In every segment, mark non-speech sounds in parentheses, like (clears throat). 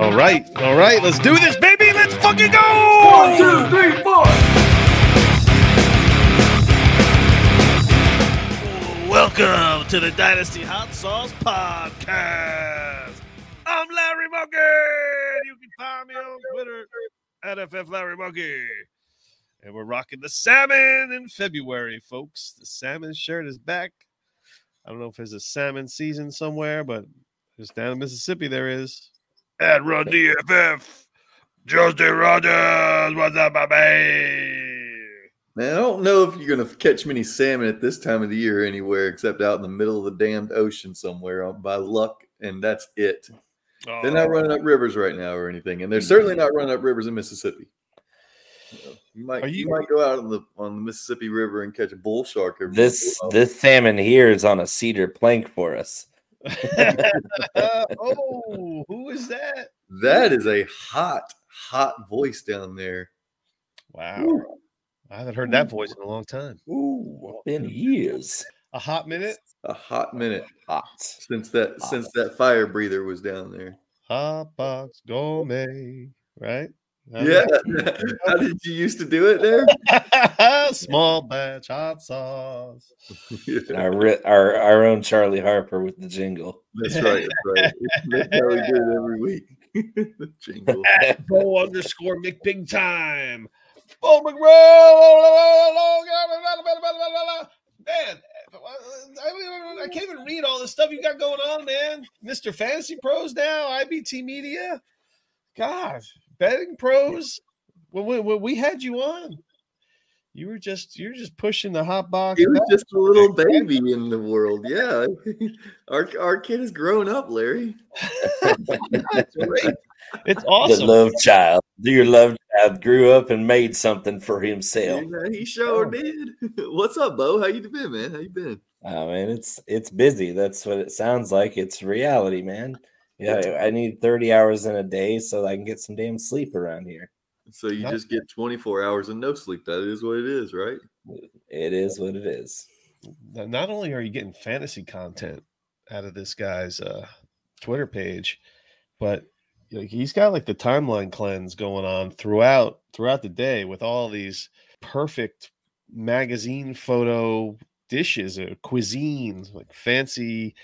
All right, all right, let's do this, baby. Let's fucking go. One, two, three, four. Welcome to the Dynasty Hot Sauce Podcast. I'm Larry Monkey. You can find me on Twitter at FF Larry Monkey. And we're rocking the salmon in February, folks. The salmon shirt is back. I don't know if there's a salmon season somewhere, but just down in Mississippi there is. At Run DFF. Justin Rogers, what's up, my baby? Man, I don't know if you're going to catch many salmon at this time of the year anywhere except out in the middle of the damned ocean somewhere uh, by luck, and that's it. They're not running up rivers right now or anything, and they're certainly not running up rivers in Mississippi. You, might you, you- might go out on the on the Mississippi River and catch a bull shark. Every This once in a while. this salmon here is on a cedar plank for us. (laughs) oh, who is that? that is a hot hot voice down there. Wow. I haven't heard that voice in a long time. Ooh, been years. A hot minute? A hot minute Hot. since that since that fire breather was down there. Hot box gourmet, right? Yeah, hmm, how did you used to do it there? (laughs) Small batch hot sauce. (laughs) Our, ri- our our own Charlie Harper with the jingle. That's right. That's right. (laughs) That's how we do it every week. The jingle. At Bo underscore Mick Big Time. Bo McBrayer. Man, I, I can't even read all the stuff you got going on, man. Mr. Fantasy Pros now, IBT Media. God, betting pros. When we, when we had you on, you were just you're just pushing the hot box. He was back. just a little (laughs) baby in the world. Yeah. (laughs) Our our kid is growing up, Larry. (laughs) It's great. It's The awesome. love child. Your love child grew up and made something for himself. Yeah, he sure Oh. did. What's up, Bo? How you been, man? How you been? Oh man, it's it's busy. That's what it sounds like. It's reality, man. Yeah, I need 30 hours in a day so I can get some damn sleep around here. So you just get 24 hours of no sleep. That is what it is, right? It is what it is. Now, not only are you getting fantasy content out of this guy's uh, Twitter page, but like, he's got like the timeline cleanse going on throughout throughout the day with all these perfect magazine photo dishes or cuisines, like fancy.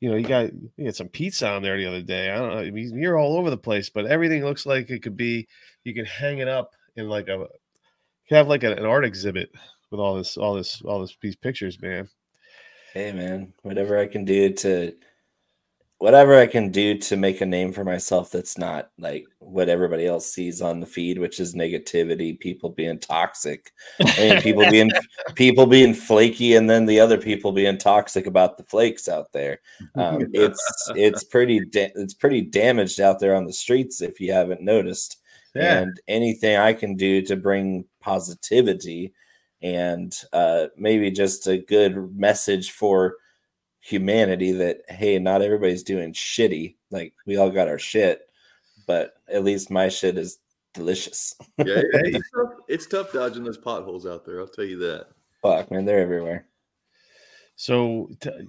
You know, you got you had some pizza on there the other day. I don't know. I mean, you're all over the place, but everything looks like it could be. You can hang it up in like a, have like a- an art exhibit with all this, all this, all this these pictures, man. Hey man, whatever I can do to whatever I can do to make a name for myself that's not like what everybody else sees on the feed, which is negativity, people being toxic. I mean people being (laughs) people being flaky and then the other people being toxic about the flakes out there. (laughs) Um, it's it's pretty da- it's pretty damaged out there on the streets if you haven't noticed. And anything I can do to bring positivity and uh, maybe just a good message for humanity that hey, not everybody's doing shitty. Like we all got our shit, but at least my shit is delicious. Yeah, it- (laughs) it's, tough, it's tough dodging those potholes out there. I'll tell you that. Fuck man, they're everywhere. So, t- I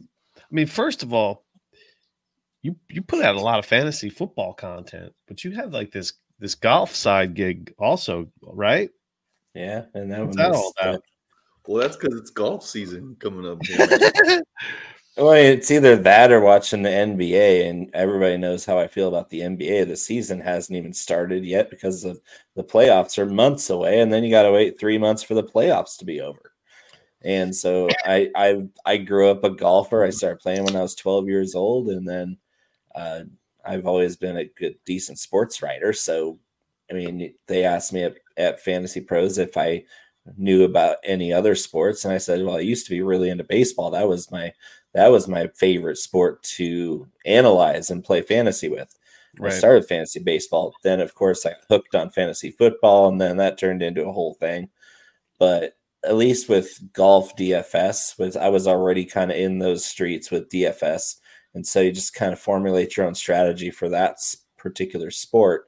mean, first of all, you you put out a lot of fantasy football content, but you have like this this golf side gig also, right? Yeah, and that What's that all about? Well, that's because it's golf season coming up. (laughs) Well, it's either that or watching the NBA, and everybody knows how I feel about the NBA. The season hasn't even started yet because of the playoffs are months away, and then you got to wait three months for the playoffs to be over. And so I I I grew up a golfer. I started playing when I was 12 years old, and then uh, I've always been a good, decent sports writer. So, I mean, they asked me at, at Fantasy Pros if I knew about any other sports, and I said, "Well, I used to be really into baseball. That was my that was my favorite sport to analyze and play fantasy with. I started fantasy baseball. Then, of course, I hooked on fantasy football, and then that turned into a whole thing. But at least with golf DFS, was I was already kind of in those streets with DFS, and so you just kind of formulate your own strategy for that particular sport.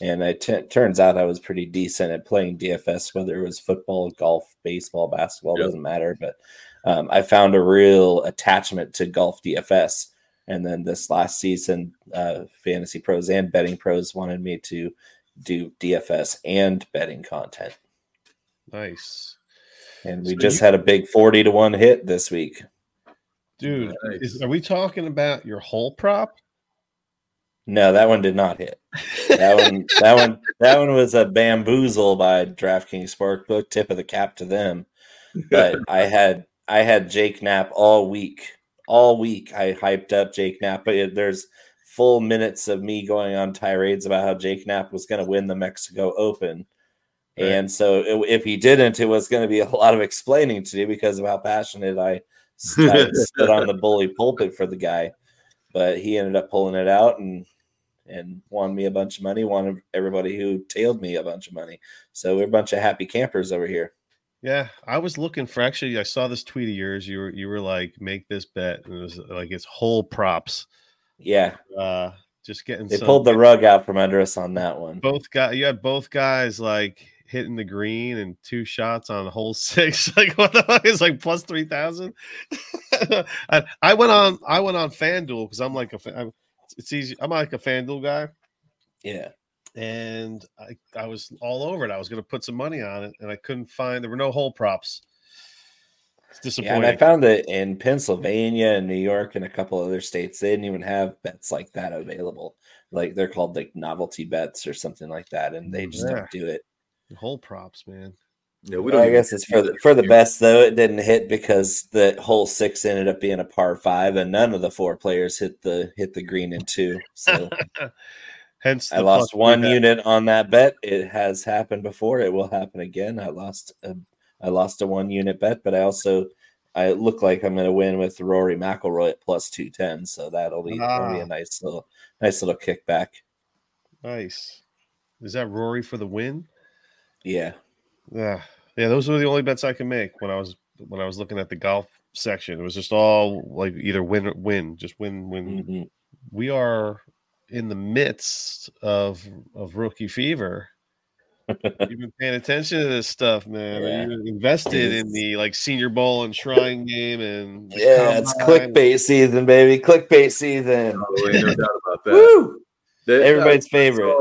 And it t- turns out I was pretty decent at playing DFS, whether it was football, golf, baseball, basketball, Yep. doesn't matter. But um, I found a real attachment to golf DFS. And then this last season, uh, Fantasy Pros and Betting Pros wanted me to do DFS and betting content. Nice. And we so just you, had a big 40 to 1 hit this week. Dude, nice. is, are we talking about your hole prop? No, that one did not hit. That one, that one, that one was a bamboozle by DraftKings Sportsbook. Tip of the cap to them. But I had I had Jake Knapp all week. All week I hyped up Jake Knapp, but there's full minutes of me going on tirades about how Jake Knapp was going to win the Mexico Open. Right. And so if he didn't, it was going to be a lot of explaining to do because of how passionate I, (laughs) I stood on the bully pulpit for the guy. But he ended up pulling it out and and won me a bunch of money, won everybody who tailed me a bunch of money. So we're a bunch of happy campers over here. Yeah, I was looking for actually. I saw this tweet of yours. You were you were like, make this bet, and it was like it's hole props. Yeah, uh, just getting. They some, pulled the rug out from under us on that one. Both guys, you had both guys like hitting the green and two shots on hole (laughs) six. Like what the fuck is like plus three thousand? (laughs) I, I went on I went on FanDuel because I'm like a it's easy. I'm like a FanDuel guy. Yeah. And I, I was all over it. I was going to put some money on it, and I couldn't find. There were no hole props. It's disappointing. Yeah, and I found that in Pennsylvania and New York and a couple other states, they didn't even have bets like that available. Like they're called like novelty bets or something like that, and they just yeah. don't do it. Hole props, man. Yeah, we don't. Well, I guess it's for the (laughs) for the best though. It didn't hit because the hole six ended up being a par five, and none of the four players hit the hit the green in two. So, (laughs) hence, I lost one unit on that bet. It has happened before. It will happen again. I lost a, I lost a one unit bet, but I also I look like I'm going to win with Rory McIlroy at plus two ten. So that'll be, ah. that'll be a ah. nice little nice little kickback. Nice. Is that Rory for the win? Yeah. Yeah, yeah. Those were the only bets I could make when I was when I was looking at the golf section. It was just all like either win win, just win, win. Mm-hmm. We are in the midst of of rookie fever. You've been paying attention to this stuff, man. Yeah. You invested in the like Senior Bowl and Shrine game, and yeah, it's clickbait season, baby. Clickbait season. Oh, no doubt about (laughs) that. Woo! Everybody's favorite.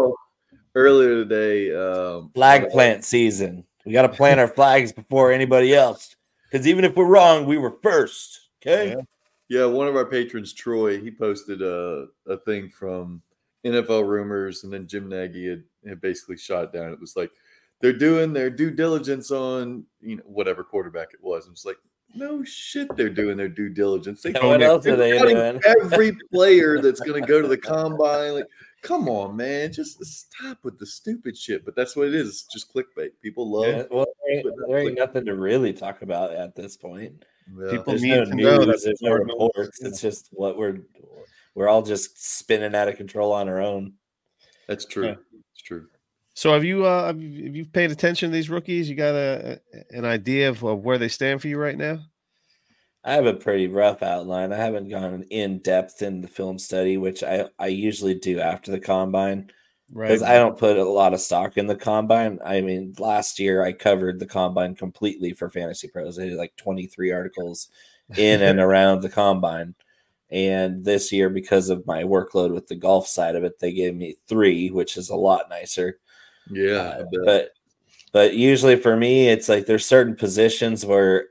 Earlier today, um, flag plant season. We got to plant our flags before anybody else. Because even if we're wrong, we were first. Okay. Yeah. Yeah. one of our patrons, Troy, he posted a, a thing from NFL rumors, and then Jim Nagy had, had basically shot down. It was like they're doing their due diligence on you know whatever quarterback it was. And it's like no shit, they're doing their due diligence. They, what else are they doing? Every player that's going to go to the combine, like Come on, man. Just stop with the stupid shit. But that's what it is. It's just clickbait. People love yeah, well, there ain't, there ain't nothing to really talk about at this point. Yeah. People there's need no to news, know that there's no reports. Yeah. It's just what we're we're all just spinning out of control on our own. That's true. Yeah. It's true. So have you uh have you paid attention to these rookies? You got a an idea of, of where they stand for you right now? I have a pretty rough outline. I haven't gone in depth in the film study, which I, I usually do after the combine. Because right. I don't put a lot of stock in the combine. I mean, last year I covered the combine completely for Fantasy Pros. I did like 23 articles in and (laughs) around the combine. And this year, because of my workload with the golf side of it, they gave me three, which is a lot nicer. Yeah. Uh, but but usually for me, it's like there's certain positions where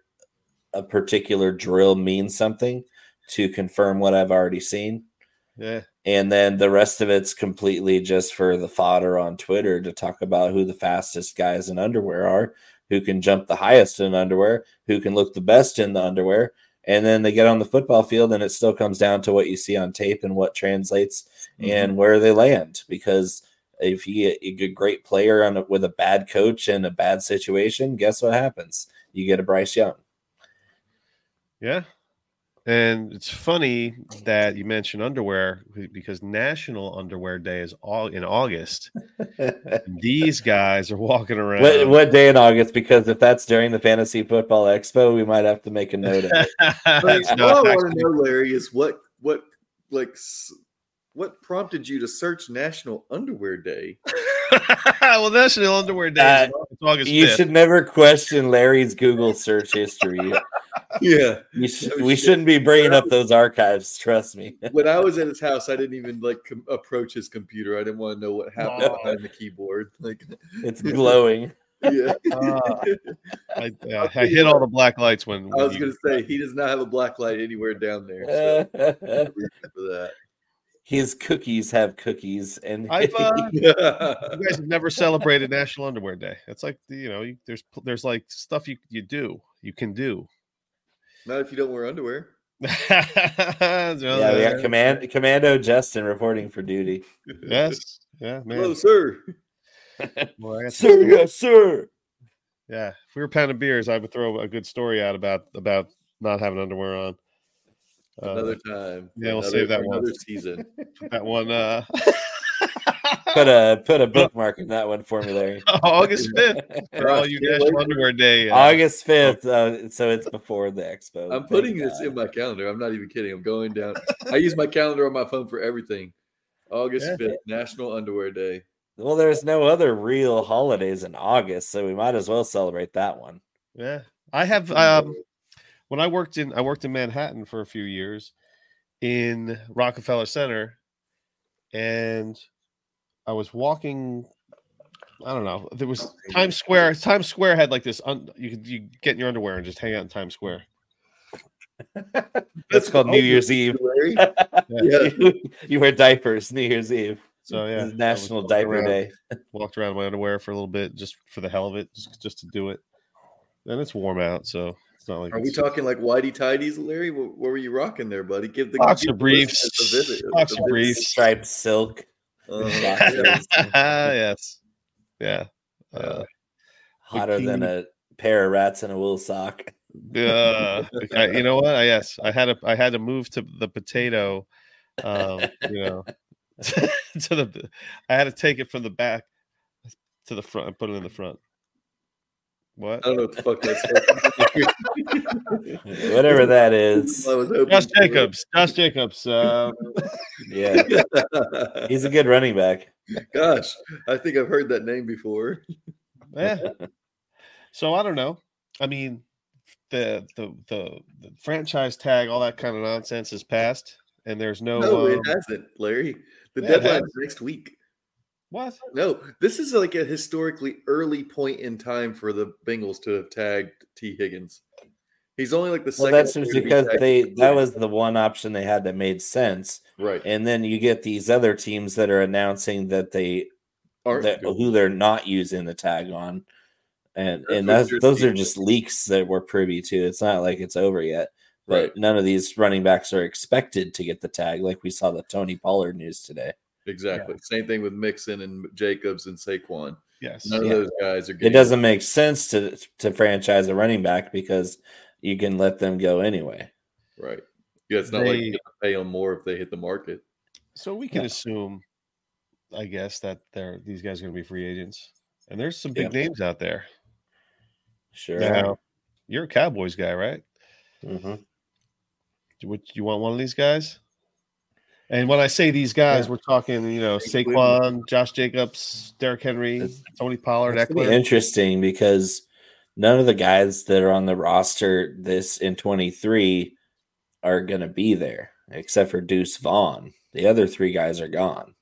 a particular drill means something to confirm what I've already seen. Yeah. And then the rest of it's completely just for the fodder on Twitter to talk about who the fastest guys in underwear are, who can jump the highest in underwear, who can look the best in the underwear. And then they get on the football field and it still comes down to what you see on tape and what translates mm-hmm. and where they land. Because if you get a great player on a, with a bad coach and a bad situation, guess what happens? You get a Bryce Young. Yeah. And it's funny that you mentioned underwear because National Underwear Day is all in August. (laughs) These guys are walking around. What, what, day in August? Because if that's during the Fantasy Football Expo, we might have to make a note of it. (laughs) what I want to know, Larry, is what what like what prompted you to search National Underwear Day? (laughs) well, National Underwear Day. is Uh, August You 5th. should never question Larry's Google search history. (laughs) Yeah. You sh- No we shit. shouldn't be bringing up those archives. Trust me. (laughs) When I was at his house, I didn't even like com- approach his computer. I didn't want to know what happened No. behind the keyboard. Like, It's glowing. yeah. Ah, I, yeah, I hit all the black lights when, I was gonna say he does not have a black light anywhere down there. So for that. His cookies have cookies, and (laughs) I've, uh, (laughs) you guys have never celebrated National Underwear Day. It's like you know, you, there's there's like stuff you you do, you can do. Not if you don't wear underwear. (laughs) yeah, we got command Commando Justin reporting for duty. Yes, yeah, Hello, man. sir. Well, I got Sir, yes, sir. Yeah, if we were pounding beers, I would throw a good story out about about not having underwear on. Uh, Another time. yeah, we'll Another- save that one. Another season. that one, uh, Put a put a (laughs) bookmark in that one for me, Larry. (laughs) August fifth (laughs) for all you wait. Underwear Day. uh, August fifth, uh, so it's before the expo. I'm Thank putting this God. in my calendar. I'm not even kidding. I'm going down. I use my calendar on my phone for everything. August Yeah. 5th, National Underwear Day. Well, there's no other real holidays in August, so we might as well celebrate that one. Yeah, I have. Um, when I worked in, I worked in Manhattan for a few years, in Rockefeller Center, and I was walking. I don't know. There was Times Square. Times Square had like this. Un, you could you get in your underwear and just hang out in Times Square. That's called New Year's Eve. (laughs) Yeah. (laughs) you wear diapers New Year's Eve. So yeah, This is I was National Diaper around- Day. Walked around in my underwear for a little bit, just for the hell of it, just just to do it. And it's warm out, so it's not like Are we talking like whitey tidies, Larry? What, what were you rocking there, buddy? Give the Boxer give the briefs, listeners a visit- boxer a briefs. Striped silk. Uh-huh. (laughs) Yes, yeah. Uh, Hotter than a pair of rats in a wool sock. Uh, you know what? I, yes, I had a I had to move to the potato. Um, you know, (laughs) to the I had to take it from the back to the front and put it in the front. What? I don't know what the fuck that's. (laughs) (laughs) Whatever that is. I Josh. Jacobs. Josh Jacobs. Um, Yeah. He's a good running back. Gosh, I think I've heard that name before. yeah. (laughs) So I don't know. I mean, the the the, the franchise tag, all that kind of nonsense is passed, and there's no. No, um, it hasn't, Larry. The Yeah, deadline is next week. what? No, this is like a historically early point in time for the Bengals to have tagged Tee Higgins. He's only like the Well, second. that's just to be because they that the- was the one option they had that made sense. right. And then you get these other teams that are announcing that they Aren't that who they're not using the tag on. And That's and what that's those are just leaks that we're privy to. It's not like it's over yet. But Right. none of these running backs are expected to get the tag, like we saw the Tony Pollard news today. Exactly. Same thing with Mixon and Jacobs and Saquon. Yes. None Yeah. of those guys are. It doesn't make sense to to franchise a running back because you can let them go anyway. right. Yeah, it's not like They- you have to pay them more if they hit the market. So we can Yeah. assume, I guess, that they're these guys are going to be free agents, and there's some big Yeah. names out there. Sure. Now, you're a Cowboys guy, right? Mhm. Do Would you want one of these guys? And when I say these guys, Yeah. we're talking, you know, Include- Saquon, Josh Jacobs, Derrick Henry, It's- Tony Pollard, It's gonna be interesting because none of the guys that are on the roster this in 23 are going to be there except for Deuce Vaughn. The other three guys are gone.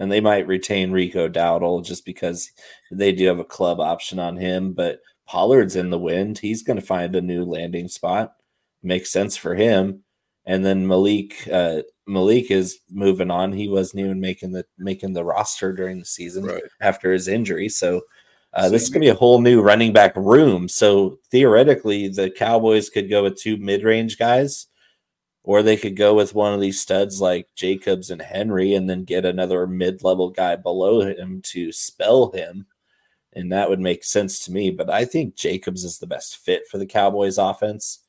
And they might retain Rico Dowdle just because they do have a club option on him. But Pollard's in the wind. He's going to find a new landing spot. Makes sense for him. And then Malik, uh, Malik is moving on. He wasn't even making the making the roster during the season Right. after his injury. So uh, this is going to be a whole new running back room. So theoretically, the Cowboys could go with two mid range guys, or they could go with one of these studs like Jacobs and Henry, and then get another mid level guy below him to spell him. And that would make sense to me. But I think Jacobs is the best fit for the Cowboys offense.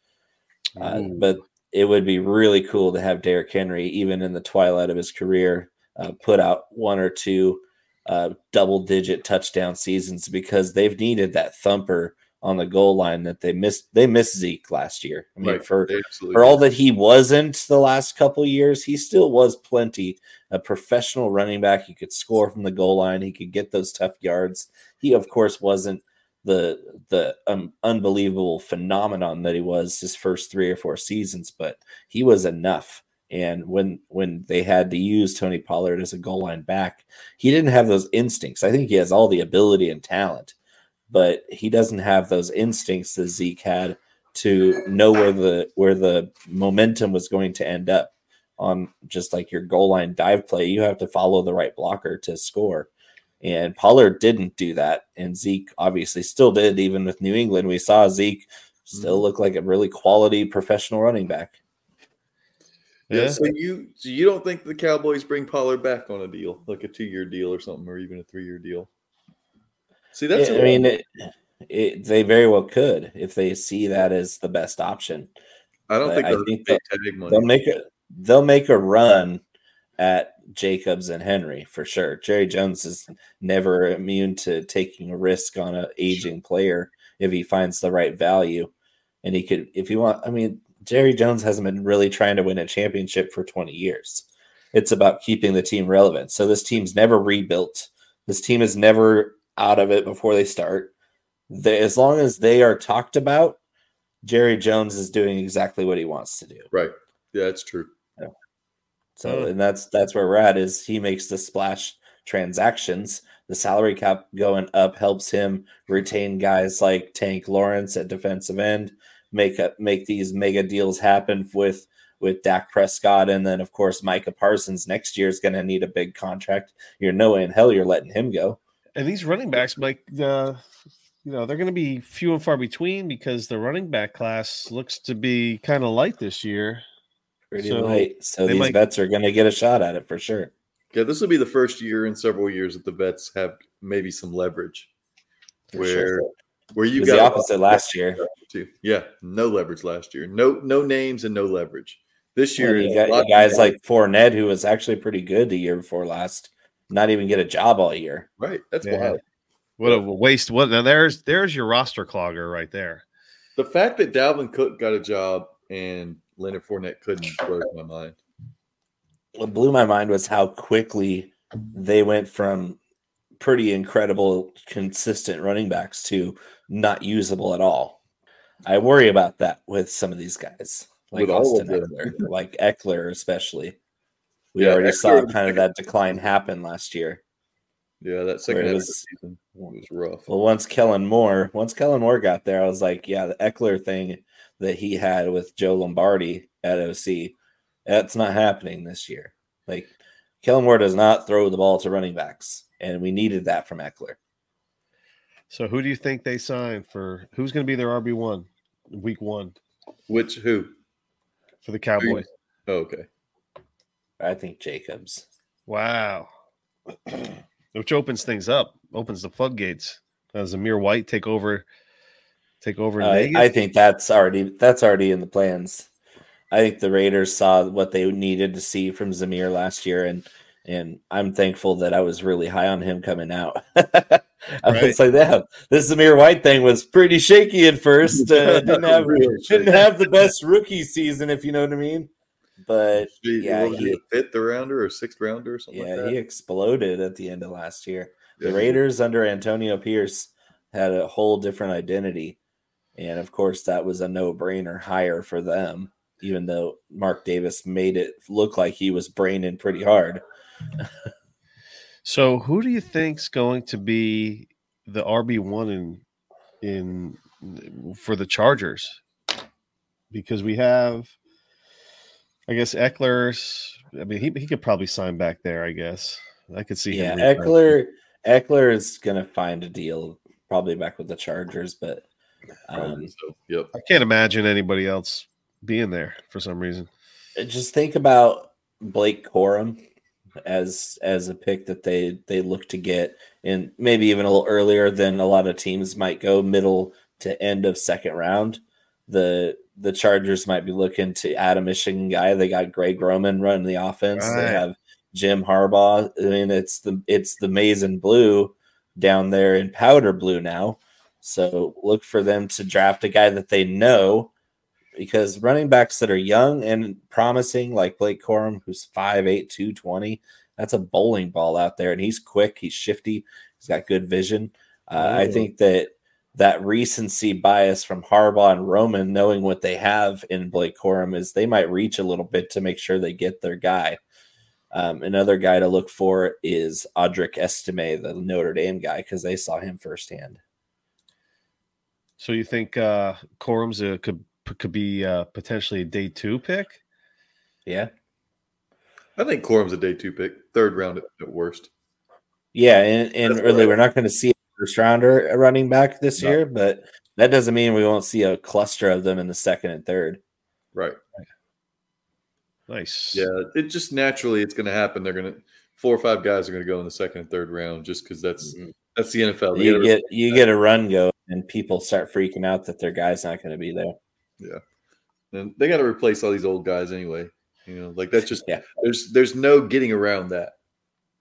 Uh, but it would be really cool to have Derrick Henry, even in the twilight of his career, uh, put out one or two uh, double digit touchdown seasons because they've needed that thumper on the goal line that they missed. They missed Zeke last year. I mean, Right. for absolutely for all that he wasn't the last couple years, he still was plenty a professional running back. He could score from the goal line. He could get those tough yards. He, of course, wasn't the the um, unbelievable phenomenon that he was his first three or four seasons, but he was enough. And when when they had to use Tony Pollard as a goal line back, he didn't have those instincts. I think he has all the ability and talent, but he doesn't have those instincts that Zeke had to know where the where the momentum was going to end up on just like your goal line dive play. You have to follow the right blocker to score. And Pollard didn't do that. And Zeke obviously still did, even with New England. We saw Zeke still mm-hmm. look like a really quality professional running back. Yeah. Yeah. So you so you don't think the Cowboys bring Pollard back on a deal, like a two year deal or something, or even a three year deal? See, that's Yeah, I mean, it, it, they very well could if they see that as the best option. I don't I- think I they'll think pay that tag money. They'll make a they'll make a run at Jacobs and Henry for sure. Jerry Jones is never immune to taking a risk on an aging player if he finds the right value. And he could if you want I mean, Jerry Jones hasn't been really trying to win a championship for 20 years. It's about keeping the team relevant. So this team's never rebuilt. This team is never out of it before they start. They, as long as they are talked about, Jerry Jones is doing exactly what he wants to do. right. Yeah, that's true. So Hmm. and that's that's where we're at is he makes the splash transactions. The salary cap going up helps him retain guys like Tank Lawrence at defensive end, make up make these mega deals happen with with Dak Prescott, and then of course Micah Parsons next year is going to need a big contract. You're no way in hell you're letting him go. And these running backs, Mike, uh, you know, they're going to be few and far between because the running back class looks to be kind of light this year. Pretty So, light. So these might- vets are going to get a shot at it for sure. Yeah, this will be the first year in several years that the vets have maybe some leverage. For where sure. Where It you was got the opposite last year. too. Yeah, no leverage last year. No no names and no leverage. This Yeah, year, you got you guys more- like Fournette, who was actually pretty good the year before last, not even get a job all year. right. That's Yeah. wild. What a waste! What now? There's there's your roster clogger right there. The fact that Dalvin Cook got a job and Leonard Fournette couldn't blows my mind. What blew my mind was how quickly they went from pretty incredible, consistent running backs to not usable at all. I worry about that with some of these guys, like With Austin. Ekeler, (laughs) like Ekeler especially. We Yeah, already Ekeler saw kind of that decline happen last year. Yeah, that second was- season was rough. Well, once Kellen Moore, once Kellen Moore got there, I was like, yeah, the Ekeler thing that he had with Joe Lombardi at OC, that's not happening this year. Like Kellen Moore does not throw the ball to running backs, and we needed that from Ekeler. So who do you think they signed for? Who's going to be their RB one, week one Which who? for the Cowboys? Oh, okay. I think Jacobs. Wow, (clears throat) which opens things up, opens the floodgates. Does Zamir White take over? Take over in I, Vegas? I think that's already that's already in the plans. I think the Raiders saw what they needed to see from Zamir last year, and and I'm thankful that I was really high on him coming out. (laughs) I Right. was like, yeah, this Zamir White thing was pretty shaky at first. (laughs) Uh, didn't have Real didn't have the best rookie season, if you know what I mean. But yeah, was he, he- a fifth rounder or sixth rounder or something yeah, like he exploded at the end of last year. Yeah, The Raiders under Antonio Pierce had a whole different identity. And of course, that was a no brainer hire for them, even though Mark Davis made it look like he was braining pretty hard. (laughs) So who do you think's going to be the RB one in in for the Chargers? Because we have, I guess Ekeler's. I mean, he he could probably sign back there. I guess I could see Yeah, him. Ekeler Ekeler is going to find a deal probably back with the Chargers, but um, so. Yep. I can't imagine anybody else being there for some reason. Uh, just think about Blake Corum as as a pick that they they look to get and maybe even a little earlier than a lot of teams might go middle to end of second round. The the Chargers might be looking to add a Michigan guy. They got Greg Roman running the offense. They have Jim Harbaugh. I mean, it's the it's the maize and blue down there in powder blue now. So look for them to draft a guy that they know because running backs that are young and promising, like Blake Corum, who's 5'8, 220, that's a bowling ball out there. And he's quick, he's shifty, he's got good vision. Uh, I think that that recency bias from Harbaugh and Roman, knowing what they have in Blake Corum, is they might reach a little bit to make sure they get their guy. Um, another guy to look for is Audric Estime, the Notre Dame guy, because they saw him firsthand. So you think uh, Corum's a, could could be uh, potentially a day two pick? Yeah, I think Corum's a day two pick, third round at, at worst. Yeah, and, and really, we're not going to see a first rounder running back this no. year, but that doesn't mean we won't see a cluster of them in the second and third. Right. Nice. Yeah, it just naturally it's going to happen. They're going to four or five guys are going to go in the second and third round just because that's mm-hmm. that's the NFL. You get you get a run go, and people start freaking out that their guy's not going to be there. Yeah, and they got to replace all these old guys anyway. You know, like that's just (laughs) yeah. There's there's no getting around that.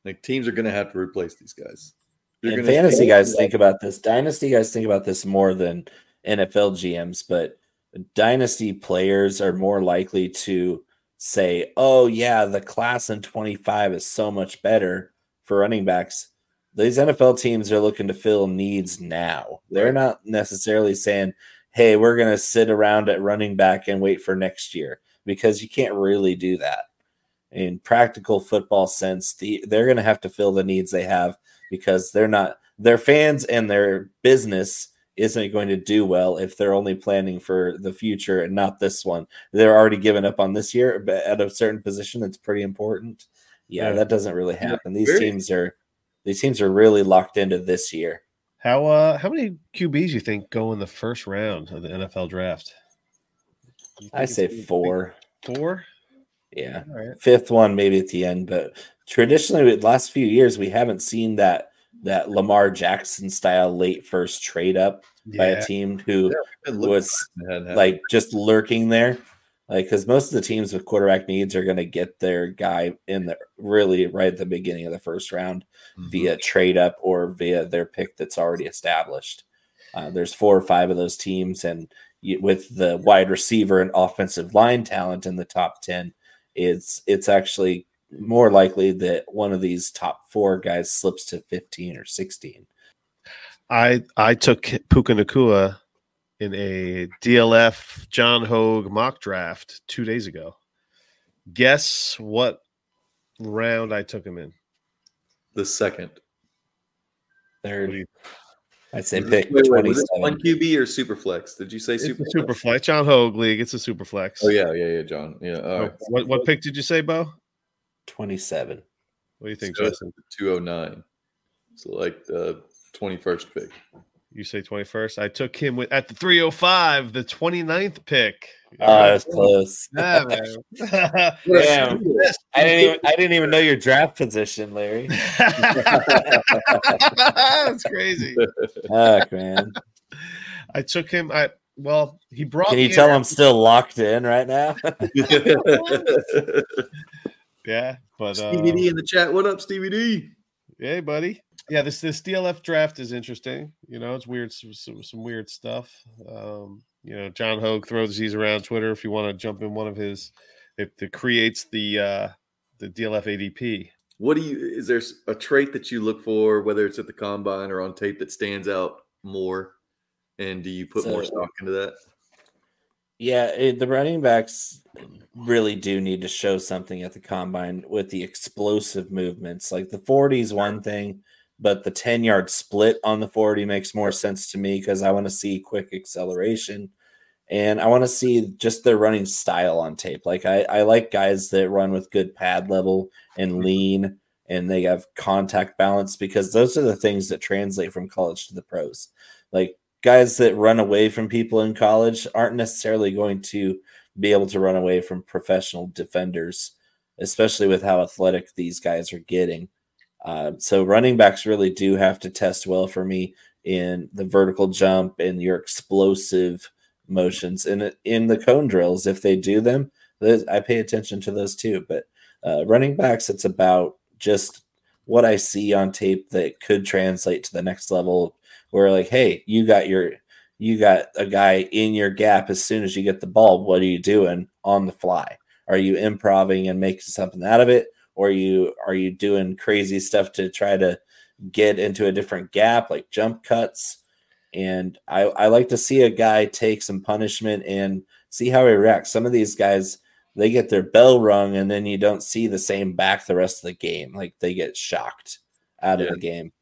Like teams are going to have to replace these guys. And fantasy guys think about this. Dynasty guys think about this more than NFL GMs, but dynasty players are more likely to say, oh, yeah, the class in 25 is so much better for running backs. These NFL teams are looking to fill needs now. They're not necessarily saying, hey, we're going to sit around at running back and wait for next year because you can't really do that. In practical football sense, the, they're going to have to fill the needs they have because they're not their fans and their business isn't going to do well if they're only planning for the future and not this one. They're already given up on this year, but at a certain position that's pretty important. Yeah, yeah. that doesn't really happen. These Very, teams are these teams are really locked into this year. How uh how many QBs you think go in the first round of the NFL draft? I say four. Four? Yeah. Right. Fifth one maybe at the end, but traditionally the last few years we haven't seen that that Lamar Jackson style late first trade up yeah. by a team who yeah, was like just lurking there. Like, because most of the teams with quarterback needs are going to get their guy in the really right at the beginning of the first round mm-hmm. via trade up or via their pick that's already established. Uh, there's four or five of those teams, and you, with the wide receiver and offensive line talent in the top 10, it's it's actually more likely that one of these top four guys slips to 15 or 16. I I took Puka Nacua in a DLF John Hogue mock draft two days ago. Guess what round I took him in? The second. Third. I'd say pick wait, wait, was it one QB or super flex? Did you say super super flex? John Hogue League. It's a super flex. Oh yeah, yeah, yeah, John. Yeah. Oh, what what pick did you say, Bo? 27. What do you think, so Justin? 209. So like uh, the 21st pick. You say 21st. I took him with, at the 305, the 29th pick. Oh, uh, that's close. (laughs) Yeah, (laughs) Damn. I didn't (laughs) even I didn't even know your draft position, Larry. that's crazy. Fuck, man. I took him. I well, he brought. Can you tell I'm still locked in right now? Yeah, but Stevie uh, D in the chat. What up, Stevie D? Hey, buddy. Yeah, this this DLF draft is interesting. You know, it's weird, some, some, some weird stuff. Um, you know, John Hogue throws these around Twitter. If you want to jump in one of his, it, it creates the uh, the DLF ADP. What do you? Is there a trait that you look for, whether it's at the combine or on tape, that stands out more? And do you put so, more stock into that? Yeah, it, the running backs really do need to show something at the combine with the explosive movements. Like the 40s, one thing, but the 10 yard split on the 40 makes more sense to me because I want to see quick acceleration and I want to see just their running style on tape. Like I, I like guys that run with good pad level and mm-hmm. lean and they have contact balance because those are the things that translate from college to the pros. Like guys that run away from people in college aren't necessarily going to be able to run away from professional defenders, especially with how athletic these guys are getting. Uh, so running backs really do have to test well for me in the vertical jump and your explosive motions and in the cone drills. If they do them, I pay attention to those too. But uh, running backs, it's about just what I see on tape that could translate to the next level where like, hey, you got your you got a guy in your gap as soon as you get the ball. What are you doing on the fly? Are you improving and making something out of it? Or are you are you doing crazy stuff to try to get into a different gap, like jump cuts? And I, I like to see a guy take some punishment and see how he reacts. Some of these guys, they get their bell rung and then you don't see the same back the rest of the game. Like they get shocked out yeah. of the game.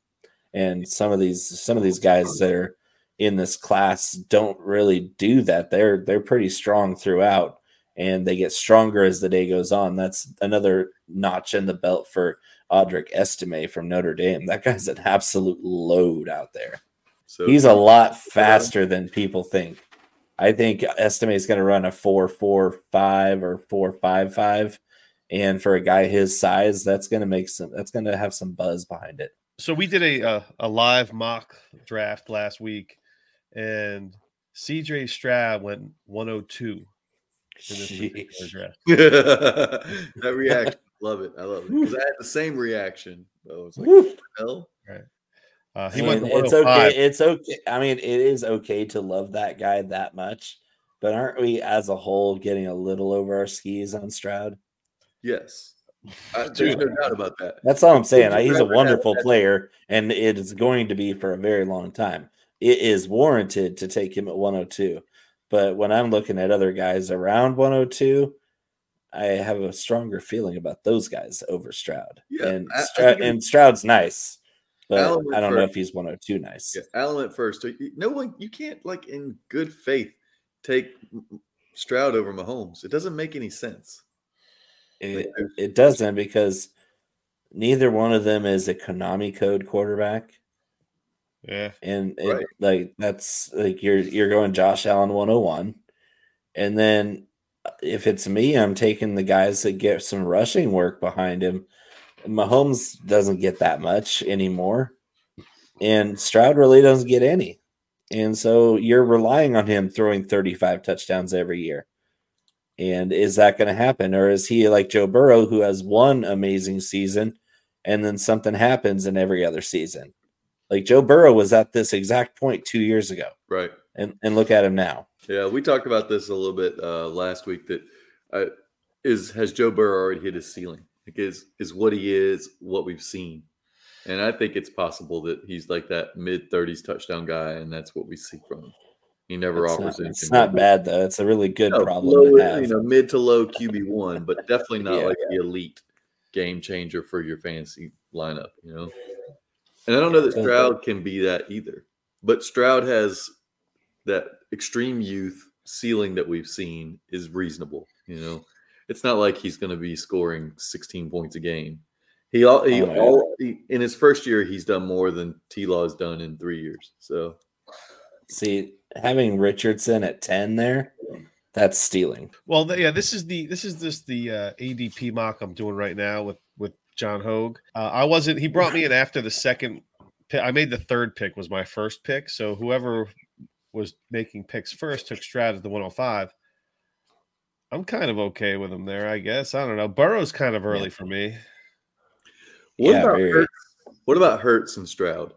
And some of these some of these guys that are in this class don't really do that. They're they're pretty strong throughout and they get stronger as the day goes on. That's another notch in the belt for Audric Estime from Notre Dame. That guy's an absolute load out there. So he's a lot faster than people think. I think Estime is going to run a four four five or four five five, and for a guy his size, that's going to make some. That's going to have some buzz behind it. So we did a uh, a live mock draft last week, and CJ Stroud went 102 (laughs) that reaction, (laughs) love it. I love it because I had the same reaction. I was like, hell. Right. Uh, he went it's okay. It's okay. I mean, it is okay to love that guy that much, but aren't we as a whole getting a little over our skis on Stroud? Yes. I, there's no doubt about that. That's all I'm saying. He's a wonderful player, and it is going to be for a very long time. It is warranted to take him at 102. But when I'm looking at other guys around 102, I have a stronger feeling about those guys over Stroud. Yeah, and, Stroud, I and Stroud's nice, but I don't first. know if he's 102 nice. Yeah, Allen went first. No one, you can't like in good faith take Stroud over Mahomes. It doesn't make any sense. It, it doesn't because neither one of them is a Konami code quarterback. Yeah. And it, right. like that's like you're you're going Josh Allen 101. And then uh, if it's me, I'm taking the guys that get some rushing work behind him. Mahomes doesn't get that much anymore. And Stroud really doesn't get any. And so you're relying on him throwing 35 touchdowns every year. And is that going to happen? Or is he like Joe Burrow, who has one amazing season and then something happens in every other season? Like Joe Burrow was at this exact point two years ago. Right. And and look at him now. Yeah, we talked about this a little bit uh, last week. That uh, is has Joe Burrow already hit his ceiling? Like is is what he is what we've seen, and I think it's possible that he's like that mid thirties touchdown guy, and that's what we see from him. He never it's offers not, anything. It's not bad though. It's a really good no, problem low, to have. You know, mid to low QB one, but (laughs) definitely not yeah, like yeah. the elite game changer for your fantasy lineup. You know. And I don't know that Stroud can be that either. But Stroud has that extreme youth ceiling that we've seen is reasonable. You know, it's not like he's going to be scoring 16 points a game. He all, he, oh, all he, in his first year, he's done more than T Law has done in three years. So, see, having Richardson at 10 there, that's stealing. Well, yeah, this is the this is this the uh, ADP mock I'm doing right now with with John Hogue. Uh, I wasn't. He brought me in after the second. Pick. I made the third pick was my first pick. So whoever was making picks first took Stroud at the 105. I'm kind of okay with him there, I guess. I don't know. Burrow's kind of early yeah. for me. What yeah, about Hurts? What about Hurts and Stroud?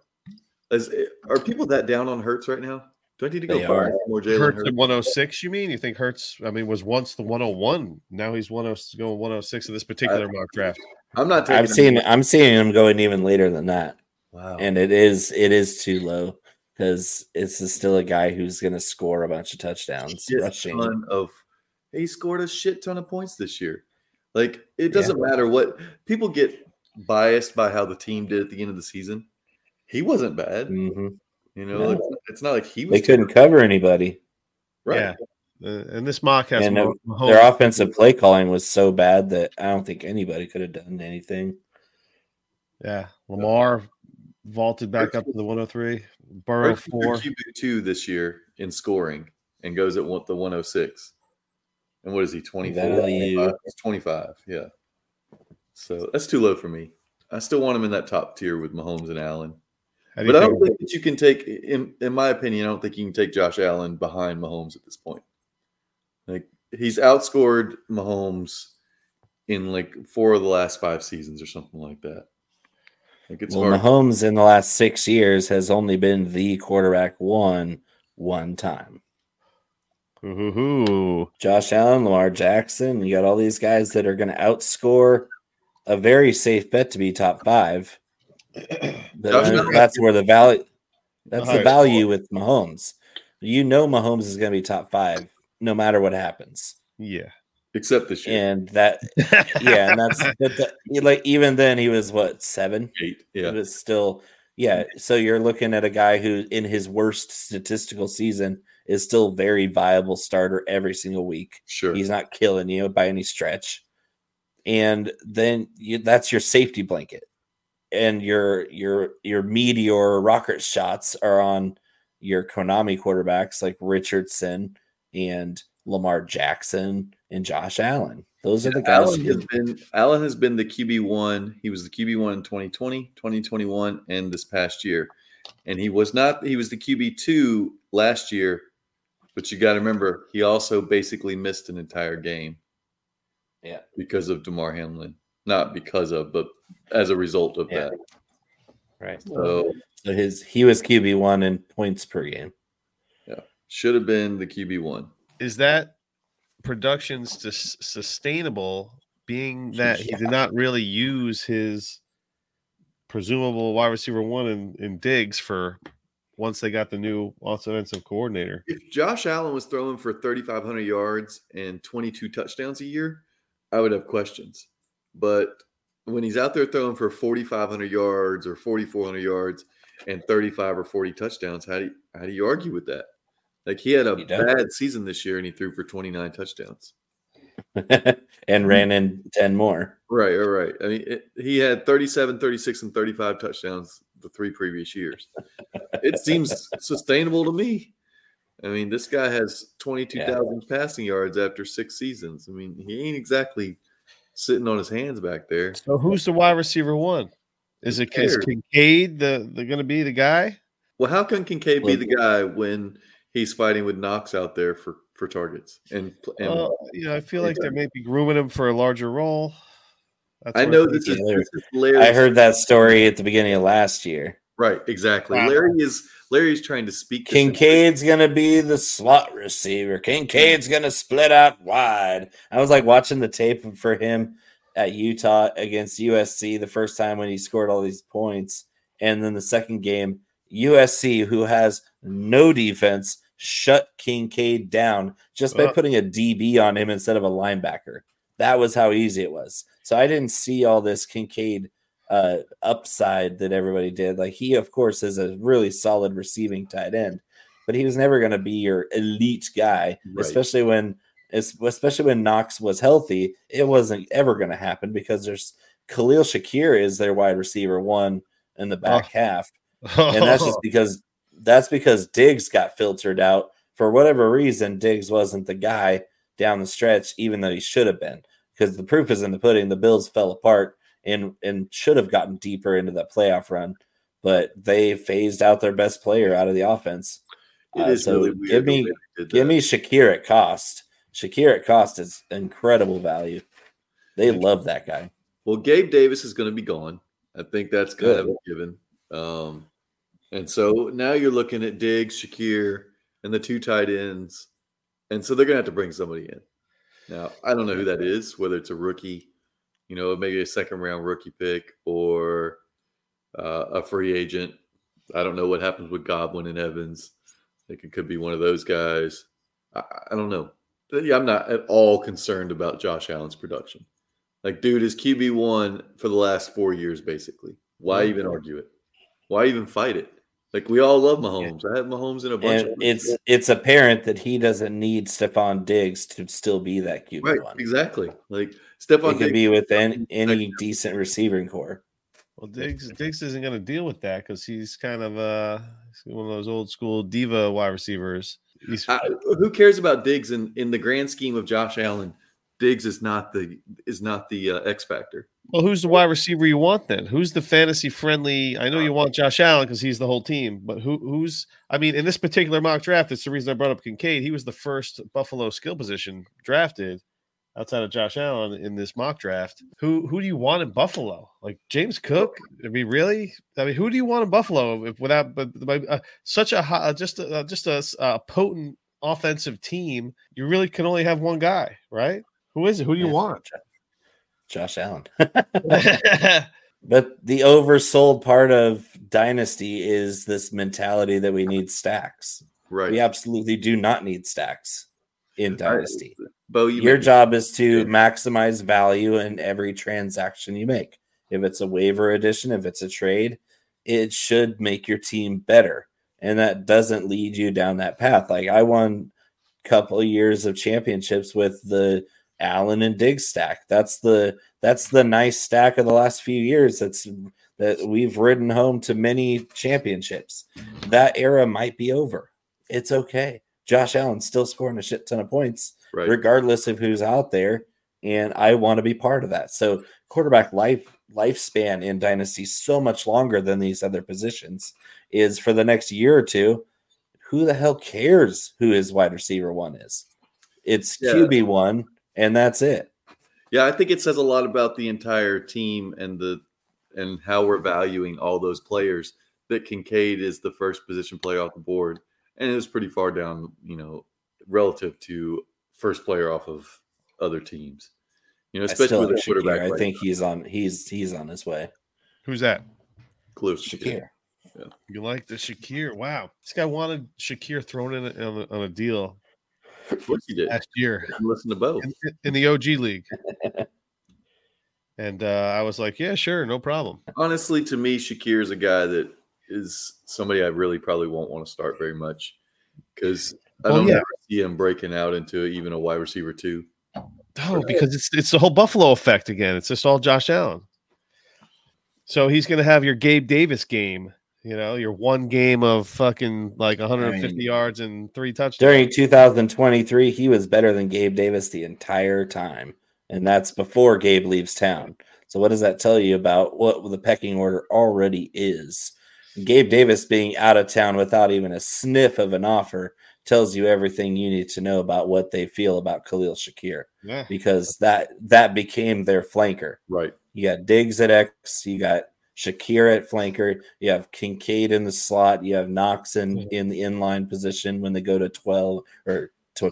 Is, are people that down on Hurts right now? Do I need to go far more Jalen Hurts, Hurts at 106? You mean you think Hurts? I mean, was once the 101. Now he's 10 going 106 in this particular I, mock draft. I'm not. I've seen. I'm seeing him going even later than that. Wow. And it is. It is too low because it's still a guy who's going to score a bunch of touchdowns. Shit rushing. ton of. He scored a shit ton of points this year. Like it doesn't yeah. matter what people get biased by how the team did at the end of the season. He wasn't bad. Mm-hmm. You know, no. it's not like he was. They couldn't cover anybody. Right. Yeah. Uh, and this mock has and Mahomes. their offensive play calling was so bad that I don't think anybody could have done anything. Yeah, Lamar vaulted back up to the 103. Burrow four two this year in scoring and goes at one, the 106. And what is he? 24. He's 25. Yeah. So that's too low for me. I still want him in that top tier with Mahomes and Allen. But I don't think that you can take, in in my opinion, I don't think you can take Josh Allen behind Mahomes at this point. Like he's outscored Mahomes in like four of the last five seasons or something like that. Like it's well, hard. Mahomes in the last six years has only been the quarterback one one time. Ooh, Josh Allen, Lamar Jackson. You got all these guys that are going to outscore a very safe bet to be top five. But Josh then Allen- that's where the value. That's the highest value with Mahomes. You know Mahomes is going to be top five no matter what happens, yeah. except this year. and that yeah, and that's (laughs) but the, like even then he was what seven. Eight. It Yeah. was still yeah. So you're looking at a guy who in his worst statistical season is still very viable starter every single week. Sure. He's not killing you by any stretch. And then you, that's your safety blanket. And your your your meteor rocket shots are on your Konami quarterbacks like Richardson and Lamar Jackson and Josh Allen. Those are the guys. Allen has been Allen has been the QB one. He was the QB one in 2020, 2021, and this past year. And he was not. He was the QB two last year. But you got to remember, he also basically missed an entire game. Yeah. because of Damar Hamlin, not because of, but as a result of Yeah. that. right. So So his he was QB one in points per game. Yeah, should have been the QB one. Is that production sus- sustainable, being that he did not really use his presumable wide receiver one in, in Diggs for once they got the new offensive coordinator? If Josh Allen was throwing for 3,500 yards and 22 touchdowns a year, I would have questions. But when he's out there throwing for 4,500 yards or 4,400 yards and 35 or 40 touchdowns, how do you, how do you argue with that? Like he had a don't. bad season this year and he threw for 29 touchdowns. (laughs) and ran in 10 more. Right, right, right. I mean, it, he had 37, 36, and 35 touchdowns the three previous years. It seems (laughs) sustainable to me. I mean, this guy has 22,000 passing yards after six seasons. I mean, he ain't exactly sitting on his hands back there. So who's the wide receiver one? Is it is cares? Kincaid the, the going to be the guy? Well, how can Kincaid be the guy when he's fighting with Knox out there for, for targets? And, and Well, you know, I feel like they may be grooming him for a larger role. That's I know this is, this is Larry. I heard that story at the beginning of last year. Right, exactly. Wow. Larry is Larry's trying to speak. this into- Kincaid's gonna be the slot receiver. Kincaid's gonna split out wide. I was like watching the tape for him at Utah against USC the first time when he scored all these points, and then the second game, USC, who has no defense, shut Kincaid down just by Uh. putting a DB on him instead of a linebacker. That was how easy it was. So I didn't see all this Kincaid uh upside that everybody did. Like he, of course, is a really solid receiving tight end, but he was never going to be your elite guy, Right. especially when especially when Knox was healthy. It wasn't ever going to happen because there's Khalil Shakir is their wide receiver one in the back half, and that's just (laughs) because that's because Diggs got filtered out for whatever reason. Diggs wasn't the guy down the stretch, even though he should have been. Because the proof is in the pudding. The Bills fell apart and and should have gotten deeper into that playoff run, but they phased out their best player out of the offense. It Uh, is so really weird. give me way they did give me Shakir at cost. Shakir at cost is incredible value. They love that guy. Well, Gabe Davis is going to be gone. I think that's kind of Good. a given. Um, and so now you're looking at Diggs, Shakir, and the two tight ends. And so they're going to have to bring somebody in. Now, I don't know who that is, whether it's a rookie, you know, maybe a second round rookie pick or uh, a free agent. I don't know what happens with Goblin and Evans. I think it could be one of those guys. I, I don't know. But yeah, I'm not at all concerned about Josh Allen's production. Like, dude is QB one for the last four years, basically. Why even argue it? Why even fight it? Like, we all love Mahomes. I have Mahomes in a bunch And of it's it's apparent that he doesn't need Stefon Diggs to still be that QB right, one. exactly. Like It Stefon could Diggs, be with any, any decent receiving core. Well, Diggs Diggs isn't going to deal with that because he's kind of uh one of those old school diva wide receivers. He's I, who cares about Diggs in, in the grand scheme of Josh Allen? Diggs is not the is not the uh, X factor. well, who's the wide receiver you want then? Who's the fantasy friendly? I know you want Josh Allen because he's the whole team, but who who's? I mean, in this particular mock draft, it's the reason I brought up Kincaid. He was the first Buffalo skill position drafted. outside of Josh Allen in this mock draft. Who who do you want in Buffalo? Like James Cook? I mean, really? I mean, who do you want in Buffalo if without but, uh, such a hot, just a, just a, a, potent offensive team? You really can only have one guy, right? Who is it? Who do you yeah, want? Josh Allen. (laughs) (laughs) but the oversold part of dynasty is this mentality that we need stacks. Right. We absolutely do not need stacks in dynasty. Bo, you your job is to maximize value in every transaction you make. If it's a waiver addition, if it's a trade, it should make your team better. And that doesn't lead you down that path. Like I won a couple of years of championships with the Allen and Diggs stack. That's the that's the nice stack of the last few years. That's that we've ridden home to many championships. That era might be over. It's okay. Josh Allen still scoring a shit ton of points, right. regardless of who's out there. And I want to be part of that. So quarterback life lifespan in dynasty so much longer than these other positions is for the next year or two. Who the hell cares who his wide receiver one is? It's yeah. QB one, and that's it. Yeah, I think it says a lot about the entire team and the and how we're valuing all those players. That Kincaid is the first position player off the board and it was pretty far down, you know, relative to first player off of other teams. You know, especially with the quarterback. I think he's on. He's he's on his way. Who's that? Khalil Shakir. Yeah. You like the Shakir? Wow, this guy wanted Shakir thrown in on, a, on a deal. Of course he did last year. Listen to both in, in the OG league. (laughs) and uh, I was like, yeah, sure, no problem. Honestly, to me, Shakir is a guy that is somebody I really probably won't want to start very much because I don't yeah. see him breaking out into even a wide receiver too. No, because it's it's the whole Buffalo effect again. It's just all Josh Allen. So he's going to have your Gabe Davis game, you know, your one game of fucking like 150 I mean, yards and three touchdowns. During 2023, he was better than Gabe Davis the entire time, and that's before Gabe leaves town. So what does that tell you about what the pecking order already is? Gabe Davis being out of town without even a sniff of an offer tells you everything you need to know about what they feel about Khalil Shakir. Yeah. Because that that became their flanker. Right. You got Diggs at X, you got Shakir at flanker, you have Kincaid in the slot, you have Knox in, mm-hmm. in the inline position when they go to 12 or to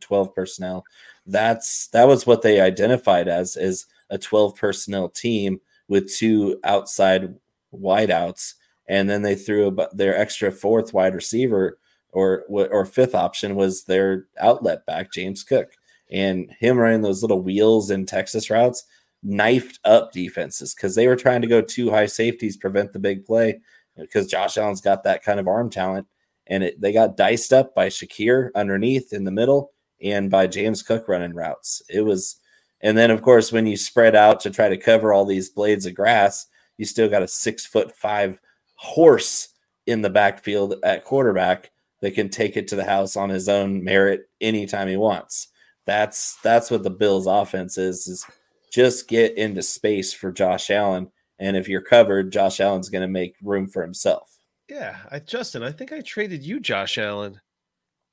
12 personnel. That's that was what they identified as is a 12 personnel team with two outside wideouts and then they threw their extra fourth wide receiver or or fifth option was their outlet back James Cook, and him running those little wheels in Texas routes knifed up defenses because they were trying to go two high safeties prevent the big play because Josh Allen's got that kind of arm talent, and it, they got diced up by Shakir underneath in the middle and by James Cook running routes. It was, and then of course when you spread out to try to cover all these blades of grass, you still got a six foot five horse in the backfield at quarterback that can take it to the house on his own merit anytime he wants. That's that's what the Bills offense is is just get into space for Josh Allen and if you're covered Josh Allen's going to make room for himself. Yeah, I Justin, I think I traded you Josh Allen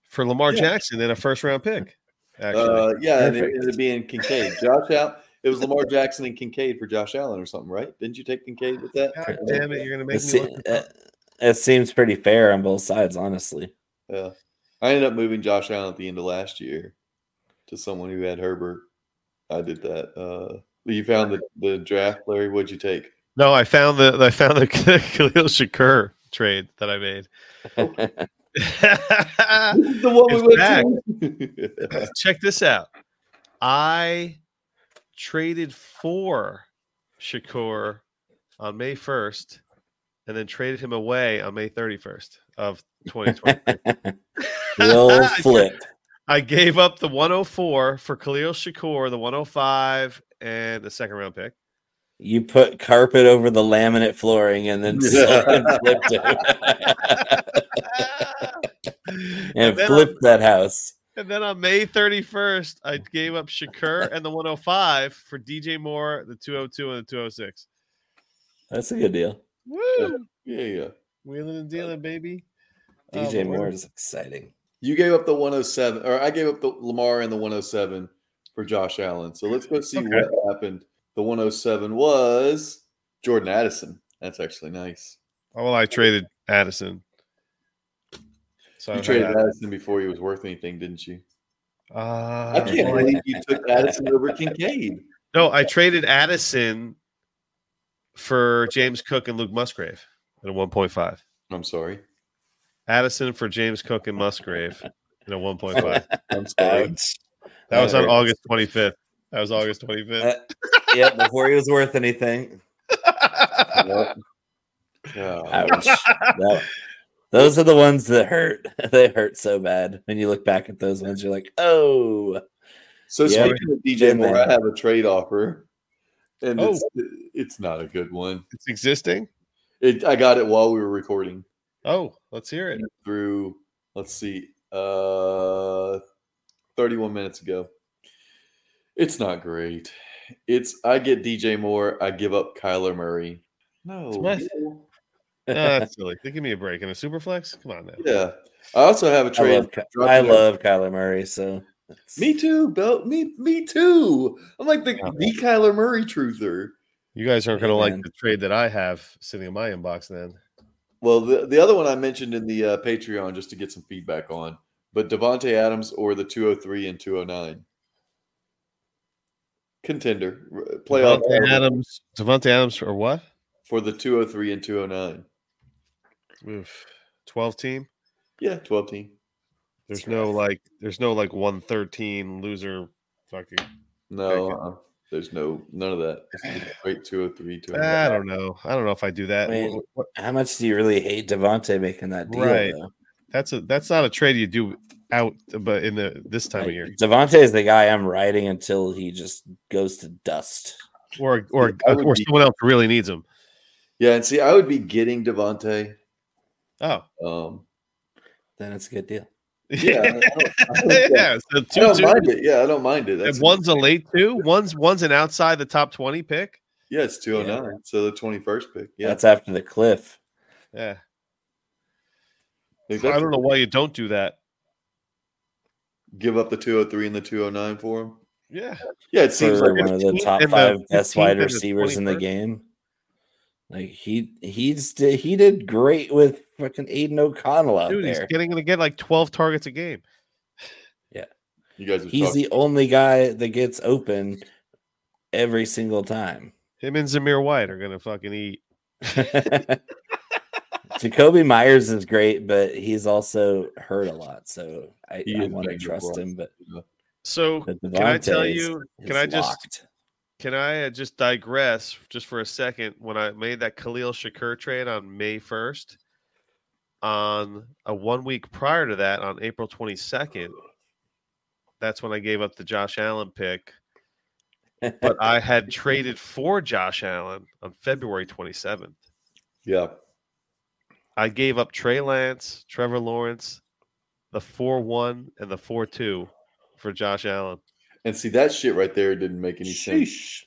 for Lamar yeah. Jackson in a first round pick. (laughs) Actually. Uh, yeah, and it ended up being Kincaid. Josh Allen it was Lamar Jackson and Kincaid for Josh Allen or something, right? Didn't you take Kincaid with that? God damn it, you're gonna make me. Look it, it seems pretty fair on both sides, honestly. Yeah, I ended up moving Josh Allen at the end of last year to someone who had Herbert. I did that. Uh, you found the, the draft, Larry. What'd you take? No, I found the I found the (laughs) Khalil Shakur trade that I made. (laughs) the one we went to. (laughs) Check this out. I traded for Shakur on May 1st and then traded him away on May 31st of 2020. Real flip. I gave up the 104 for Khalil Shakur, the 105, and the second round pick. You put carpet over the laminate flooring and then (laughs) and flipped it. (laughs) and, and flipped that house. And then on May 31st, I gave up Shakur and the 105 for DJ Moore, the 202 and the 206. That's a good deal. Woo! Yeah, yeah. Wheeling and dealing, baby. DJ um, Moore is exciting. You gave up the 107, or I gave up the Lamar and the 107 for Josh Allen. So let's go see Okay. what happened. The 107 was Jordan Addison. That's actually nice. Oh, well, I traded Addison. So You traded Addison. Addison before he was worth anything, didn't you? Uh, I can't believe you took Addison over Kincaid. no, I traded Addison for James Cook and Luke Musgrave at a 1.5. I'm sorry. Addison for James Cook and Musgrave at a 1.5. I'm sorry. Ouch. That was on. August 25th. That was August 25th. Uh, yep, before he was worth anything. (laughs) Yep. Yeah. Ouch. That- those are the ones that hurt. (laughs) they hurt so bad. When you look back at those ones, you're like, oh, So Yeah. speaking of DJ Been Moore. I have a trade offer, and Oh. it's it's not a good one. it's existing. It, I got it while we were recording Oh, let's hear it. through. Let's see, uh, 31 minutes ago. It's not great. It's I get DJ Moore. I give up Kyler Murray. No, What? no. No, that's (laughs) silly. Give me a break. And a super flex? Come on now. yeah. I also have a trade. love, Ky- I love Kyler Murray. So it's- Me too, Bill. Me, me too. I'm like the, the Kyler Murray truther. You guys aren't going to Hey, like the trade that I have sitting in my inbox then. Well, the, the other one I mentioned in the uh, Patreon just to get some feedback on, but Devonte Adams or the 203 and 209 contender r- playoff Devontae Adams. Devontae Adams or what? for the 203 and 209. Oof. 12 team? Yeah, 12 team. There's That's no rough. like there's no like 113 loser fucking No, Okay. There's no none of that. Wait, just straight 203, 209. I don't know. I don't know if I do that. I mean, What- what- How much do you really hate Devonte making that deal? Right. though? That's a that's not a trade you do out but in the this time of year. Devonte is the guy I'm riding until he just goes to dust. Or or I or be- someone else really needs him. Yeah, and see, I would be getting Devonte. Oh. Um, Then it's a good deal. Yeah, I don't, I don't, (laughs) yeah. So I don't two, mind it. Yeah, I don't mind it. That's and one's a late two, one's one's an outside the top 20 pick. yeah, it's 209. So the 21st pick. Yeah, That's after the cliff. Yeah. Like, I don't know why you don't do that. give up the 203 and the 209 for him. Yeah. Yeah, it seems for like one of the top and the five best wide and the receivers in the game. Like he he's he did great with fucking Aidan O'Connell out Dude, he's getting to get like 12 targets a game. Yeah, you guys are He's talking. the only guy that gets open every single time. Him and Zamir White are gonna fucking eat. (laughs) Jakobi Meyers is great, but he's also hurt a (laughs) lot, so I, I want to trust him. But, So but can I tell Devontae is- you? is Can I just locked. Can I uh, just digress just for a second? When I made that Khalil Shakur trade on May first, on a one week prior to that, on April twenty second, that's when I gave up the Josh Allen pick. But (laughs) I had traded for Josh Allen on February twenty seventh. yeah. I gave up Trey Lance, Trevor Lawrence, the four one and the four two for Josh Allen And see, that shit right there didn't make any sense.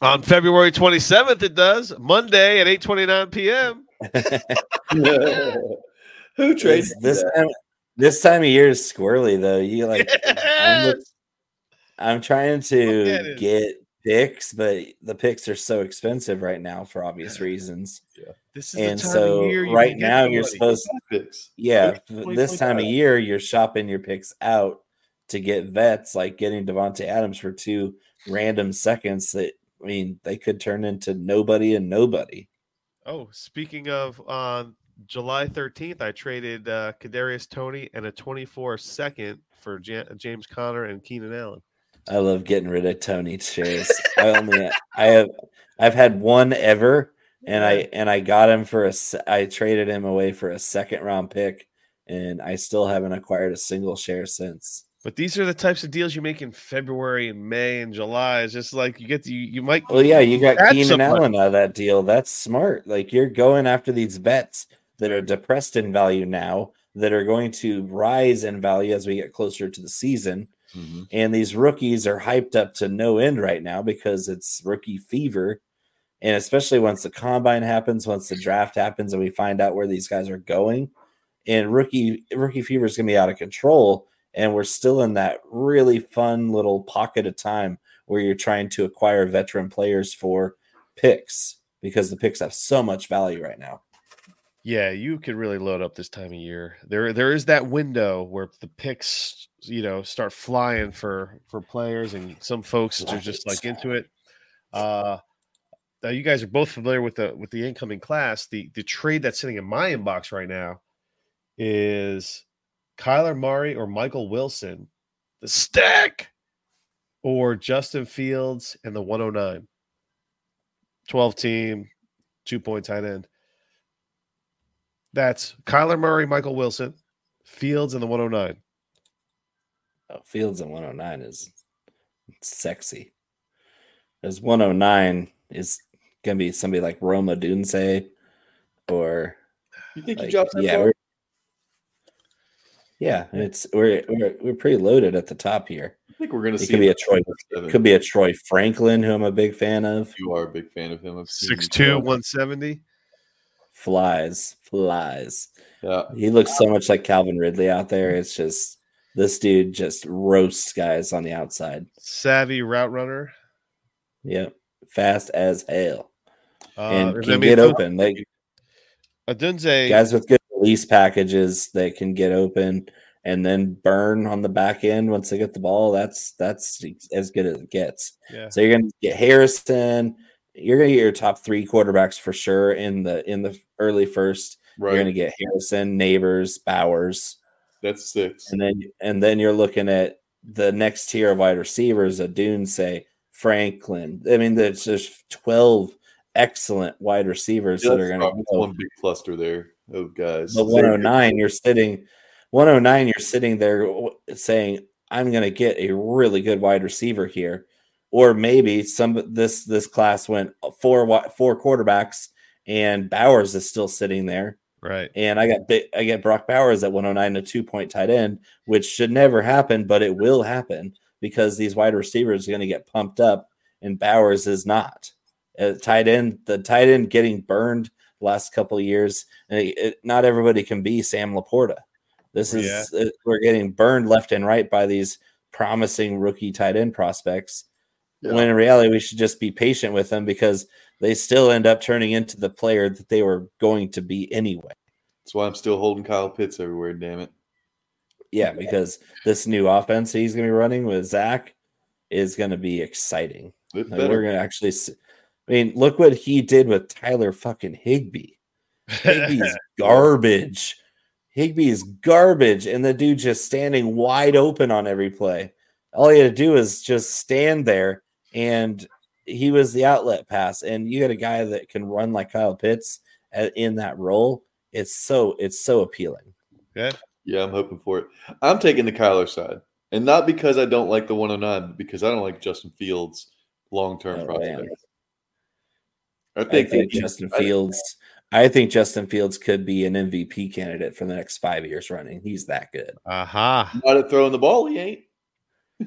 On February twenty seventh. It does Monday at eight twenty nine p.m. (laughs) Who trades This, this time, this time of year is squirrely though. You like (laughs) I'm, look- I'm trying to get picks, but the picks are so expensive right now for obvious reasons. This is And the time so of year you right get now you're somebody. supposed Picks. yeah, this time of year you're shopping your picks out to get vets like getting Devonte Adams for two random seconds that I mean they could turn into nobody and nobody. Oh, speaking of, on July 13th, I traded uh, Kadarius Toney and a 24 second for Ja- James Conner and Keenan Allen. I love getting rid of Toney shares. I only I have I've had one ever and I and I got him for a I traded him away for a second round pick and I still haven't acquired a single share since. But these are the types of deals you make in February and May and July. It's just like you get to, you, you might. Well, yeah, you got Add Keenan somebody. Allen out of that deal. That's smart. Like you're going after these bets that are depressed in value now, that are going to rise in value as we get closer to the season. Mhm. And these rookies are hyped up to no end right now because it's rookie fever. And especially once the combine happens, once the draft happens, and we find out where these guys are going, and rookie rookie fever is going to be out of control. And we're still in that really fun little pocket of time where you're trying to acquire veteran players for picks because the picks have so much value right now. Yeah, you could really load up this time of year. There, there is that window where the picks, you know, start flying for for players, and some folks are just like into it. Uh, now you guys are both familiar with the with the incoming class. The the trade that's sitting in my inbox right now is Kyler Murray or Michael Wilson, the stack, or Justin Fields and the 109. 12 team, two point tight end. That's Kyler Murray, Michael Wilson, Fields, and the 109. Oh, Fields and 109 is sexy. As 109 is gonna be somebody like Rome Odunze or You think like, he drops that yeah, far? We're, yeah, it's we're, we're we're pretty loaded at the top here. I think we're going to see could be him a Troy, seven. could be a Troy Franklin, who I'm a big fan of. You are a big fan of him. I've seen you 6'2, throw. 170. Flies, flies. Yeah, He looks so much like Calvin Ridley out there. It's just this dude just roasts guys on the outside. Savvy route runner. Yep, fast as hell Uh, and can get open. Like Odunze, guys with good release packages that can get open and then burn on the back end once they get the ball. That's that's as good as it gets. yeah. So you're gonna get Harrison. You're gonna get your top three quarterbacks for sure in the in the early first. right. You're gonna get Harrison, Nabers, Bowers, That's six. and then and then you're looking at the next tier of wide receivers. Odunze Franklin. I mean, there's just twelve excellent wide receivers Yeah, that are gonna probably go. one big cluster there of guys. But 109, you're sitting 109, you're sitting there saying, I'm gonna get a really good wide receiver here. Or maybe some this this class went four wi- four quarterbacks and Bowers is still sitting there. Right. And I got I get Brock Bowers at 109, a two point tight end, which should never happen, but it will happen because these wide receivers are going to get pumped up, and Bowers is not. Uh, tight end, the tight end getting burned the last couple of years, it, it- not everybody can be Sam LaPorta. This is uh, we're getting burned left and right by these promising rookie tight end prospects. Yeah. When in reality, we should just be patient with them because they still end up turning into the player that they were going to be anyway. That's why I'm still holding Kyle Pitts everywhere. Damn it. Yeah, because this new offense he's going to be running with Zach is going to be exciting. Like, we're going to actually. See, I mean, look what he did with Tyler fucking Higbee. Higbee's (laughs) garbage. Higbee's garbage, and the dude just standing wide open on every play. All he had to do is just stand there, and he was the outlet pass. And you got a guy that can run like Kyle Pitts at, in that role. It's so it's so appealing. Yeah, yeah, I'm hoping for it. I'm taking the Kyler side, and not because I don't like the 109, but because I don't like Justin Fields' long-term Oh, prospect. Man. I I think, think Justin I- Fields. I think Justin Fields could be an MVP candidate for the next five years running. He's that good. Aha. not at throwing the ball. He ain't. Oh,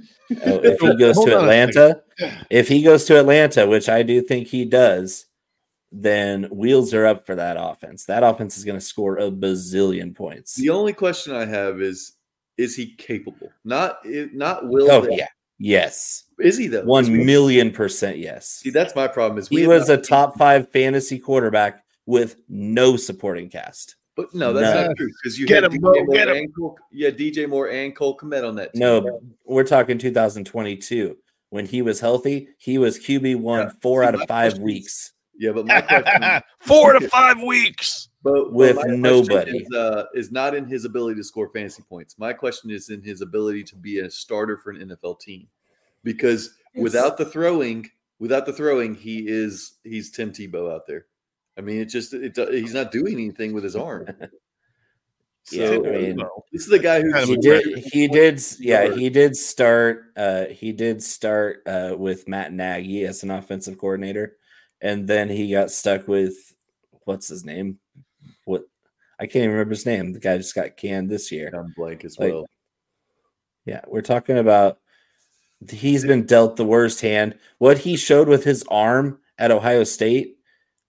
if he (laughs) goes to Atlanta, if he goes to Atlanta, which I do think he does, then wheels are up for that offense. That offense is going to score a bazillion points. The only question I have is: Is he capable? Not, not will. Oh they- yeah, yes, Is he though? one 'Cause we- million percent yes. See, that's my problem. Is we He was not a top five fantasy quarterback with no supporting cast. But no, that's No. not true because you Get had him, DJ bro, Moore get him. and Cole, you had DJ Moore and Cole Kmet on that. Team. No, we're talking 2022. When he was healthy, he was QB one Yeah. four See, out of five question weeks. yeah, but my question, (laughs) Four to (laughs) five weeks. But, but With my nobody. is, uh, is not in his ability to score fantasy points. My question is in his ability to be a starter for an NFL team, because without the throwing, without the throwing, he is he's Tim Tebow out there. I mean, it just it, do- he's not doing anything with his (laughs) arm. Yeah, So, I mean, this is the guy who he did he did yeah he did start uh he did start uh with Matt Nagy as an offensive coordinator and then he got stuck with what's his name what I can't even remember his name the guy just got canned this year I'm blank as Like, well. yeah we're talking about he's been dealt the worst hand what he showed with his arm at Ohio State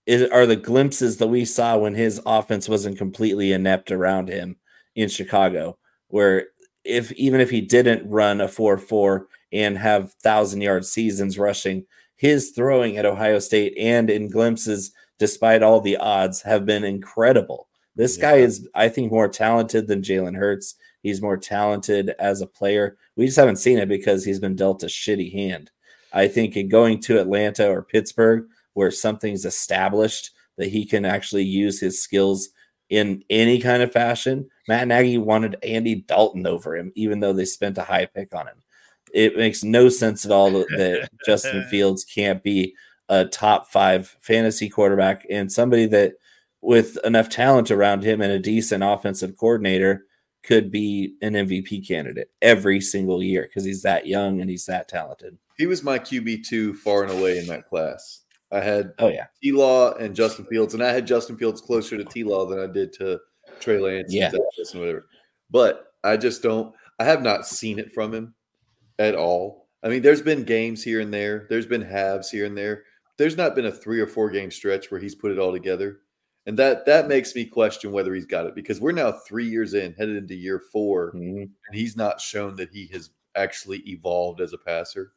is, are the glimpses that we saw when his offense wasn't completely inept around him in Chicago where if even if he didn't run a 4-4 and have thousand yard seasons rushing, his throwing at Ohio State and in glimpses, despite all the odds, have been incredible. This yeah. guy is, I think, more talented than Jalen Hurts. He's more talented as a player. We just haven't seen it because he's been dealt a shitty hand. I think in going to Atlanta or Pittsburgh, where something's established that he can actually use his skills in any kind of fashion. Matt Nagy wanted Andy Dalton over him, even though they spent a high pick on him. It makes no sense at all that (laughs) Justin Fields can't be a top five fantasy quarterback and somebody that, with enough talent around him and a decent offensive coordinator, could be an MVP candidate every single year because he's that young and he's that talented. He was my QB two far and away in that class. I had oh yeah T Law and Justin Fields, and I had Justin Fields closer to T Law than I did to Trey Lance yeah. and whatever. But I just don't. I have not seen it from him at all. I mean, there's been games here and there. There's been halves here and there. There's not been a three or four game stretch where he's put it all together, and that that makes me question whether he's got it because we're now three years in, headed into year 4 mm-hmm. and he's not shown that he has actually evolved as a passer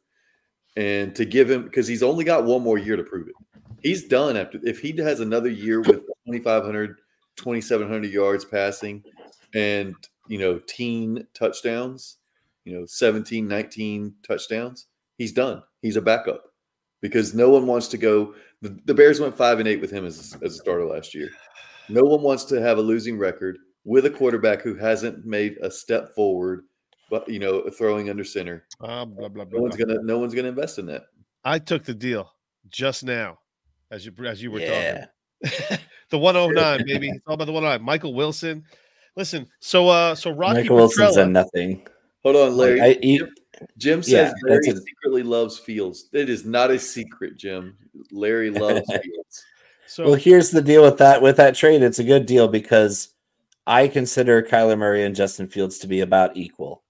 and to give him because he's only got one more year to prove it. He's done after if he has another year with 2500 2700 yards passing and you know teen touchdowns, you know 17 19 touchdowns, he's done. He's a backup because no one wants to go the, the Bears went 5 and 8 with him as as a starter last year. No one wants to have a losing record with a quarterback who hasn't made a step forward but you know, throwing under center. Uh, blah, blah, blah, no one's gonna no one's gonna invest in that. I took the deal just now, as you as you were yeah. talking. (laughs) the 109, (laughs) baby. It's all about the 109. Michael Wilson. Listen, so uh so Rocky Michael Wilson's a nothing. Hold on, Larry. Like, I, Jim, Jim says yeah, Larry a, secretly loves Fields. It is not a secret, Jim. Larry (laughs) loves Fields. So well, here's the deal with that with that trade. It's a good deal because I consider Kyler Murray and Justin Fields to be about equal.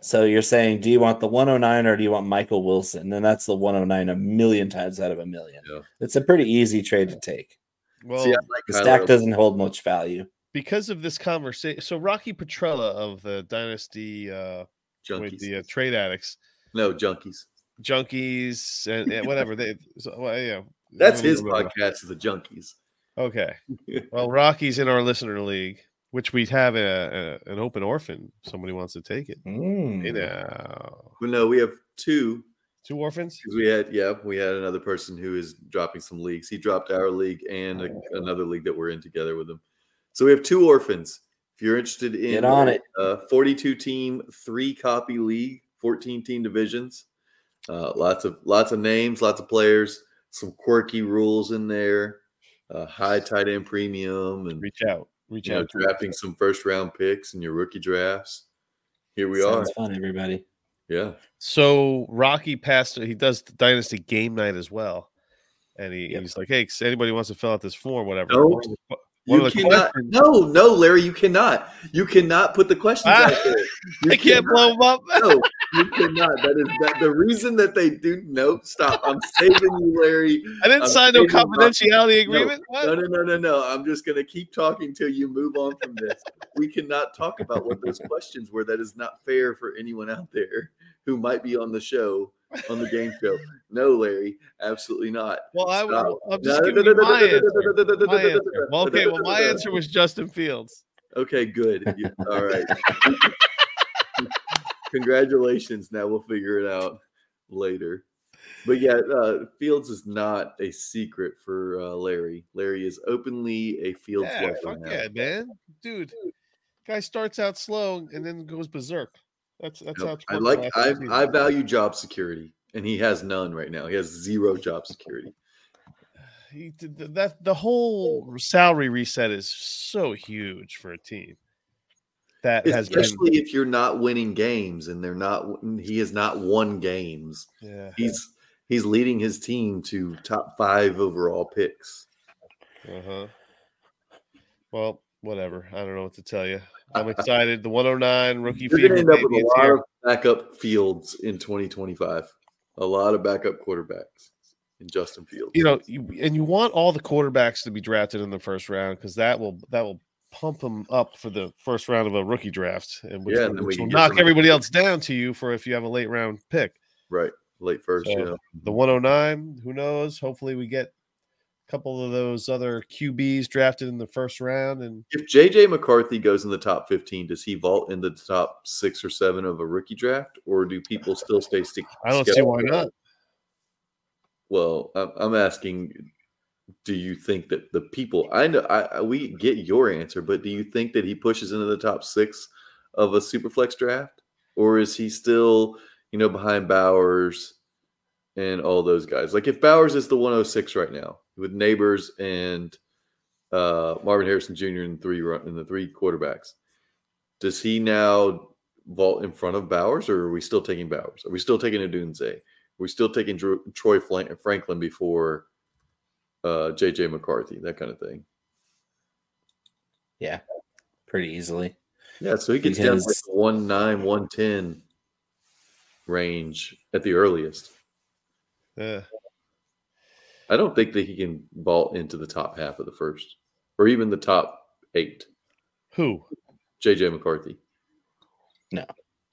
So you're saying, do you want the 109 or do you want Michael Wilson? And that's the 109 a million times out of a million. Yeah. It's a pretty easy trade to take. Well, See, like the stack doesn't hold much value because of this conversation. So Rocky Petrella of the Dynasty, uh, junkies. the uh, trade addicts, no junkies, junkies, and, and (laughs) whatever they. So, well, yeah, that's his podcast. The junkies. Okay. (laughs) well, Rocky's in our listener league which we have a, a, an open orphan. Somebody wants to take it. Mm. Hey now. Well, no, we have two. Two orphans. We had yeah, we had another person who is dropping some leagues. He dropped our league and a, another league that we're in together with him. So we have two orphans. If you're interested in Get on it, uh, 42 team, three copy league, 14 team divisions. Uh, lots of lots of names, lots of players, some quirky rules in there. Uh, high tight end premium and reach out reach you out know, drafting some first round picks in your rookie drafts. Here we Sounds are. fun, everybody. Yeah. So Rocky passed. He does Dynasty game night as well, and he, yep. he's like, "Hey, anybody wants to fill out this form, whatever." No, you cannot. Questions. No, no, Larry, you cannot. You cannot put the questions out ah, there. (laughs) You I can't blow them up. no, you cannot. That is that. The reason that they do. No, stop. I'm saving you, Larry. I didn't I'm sign no confidentiality agreement. No, no, no, no, no, no. I'm just going to keep talking till you move on from this. we cannot talk about what those questions were. That is not fair for anyone out there who might be on the show on the game show. No, Larry, absolutely not. Well, I, am just giving you my answer. My answer. Well, okay. Well, my answer was Justin Fields. Okay, good. (laughs) All right. (laughs) Congratulations. Now we'll figure it out later. But yeah, uh, Fields is not a secret for uh, Larry. Larry is openly a Fields yeah, fuck yeah, man, dude. Guy starts out slow and then goes berserk. That's that's how I like. I I value job security, and he has none right now. He has zero job security. (sighs) He that the whole salary reset is so huge for a team. That has especially been, if you're not winning games, and they're not. He has not won games. Yeah, he's he's leading his team to top five overall picks. Uh huh. Well, whatever. I don't know what to tell you. I'm excited. The 109 rookie. You're going to end up with a lot here. of backup fields in 2025. A lot of backup quarterbacks in Justin Fields. You know, you, and you want all the quarterbacks to be drafted in the first round because that will that will pump them up for the first round of a rookie draft, and which, Yeah, will- and then we which will knock everybody else down to you for if you have a late round pick. Right. Late first, So, yeah. The 109, who knows? Hopefully, we get couple of those other QBs drafted in the first round, and If JJ McCarthy goes in the top 15, does he vault in the top six or seven of a rookie draft, or do people still stay stick? I don't see why not. Well, I'm, asking, do you think that the people I know I, I we get your answer, but do you think that he pushes into the top six of a superflex draft, or is he still you know behind Bowers and all those guys? Like if Bowers is the 106 right now with Nabers and uh, Marvin Harrison Jr. in three run in the three quarterbacks, does he now vault in front of Bowers, or are we still taking Bowers? Are we still taking a Are We're still taking Dro- Troy Flan- Franklin before uh, JJ McCarthy, that kind of thing. Yeah, pretty easily. Yeah, so he gets down to like Because- the one nine, one ten range at the earliest. Yeah. I don't think that he can vault into the top half of the first, or even the top eight. Who JJ McCarthy. No.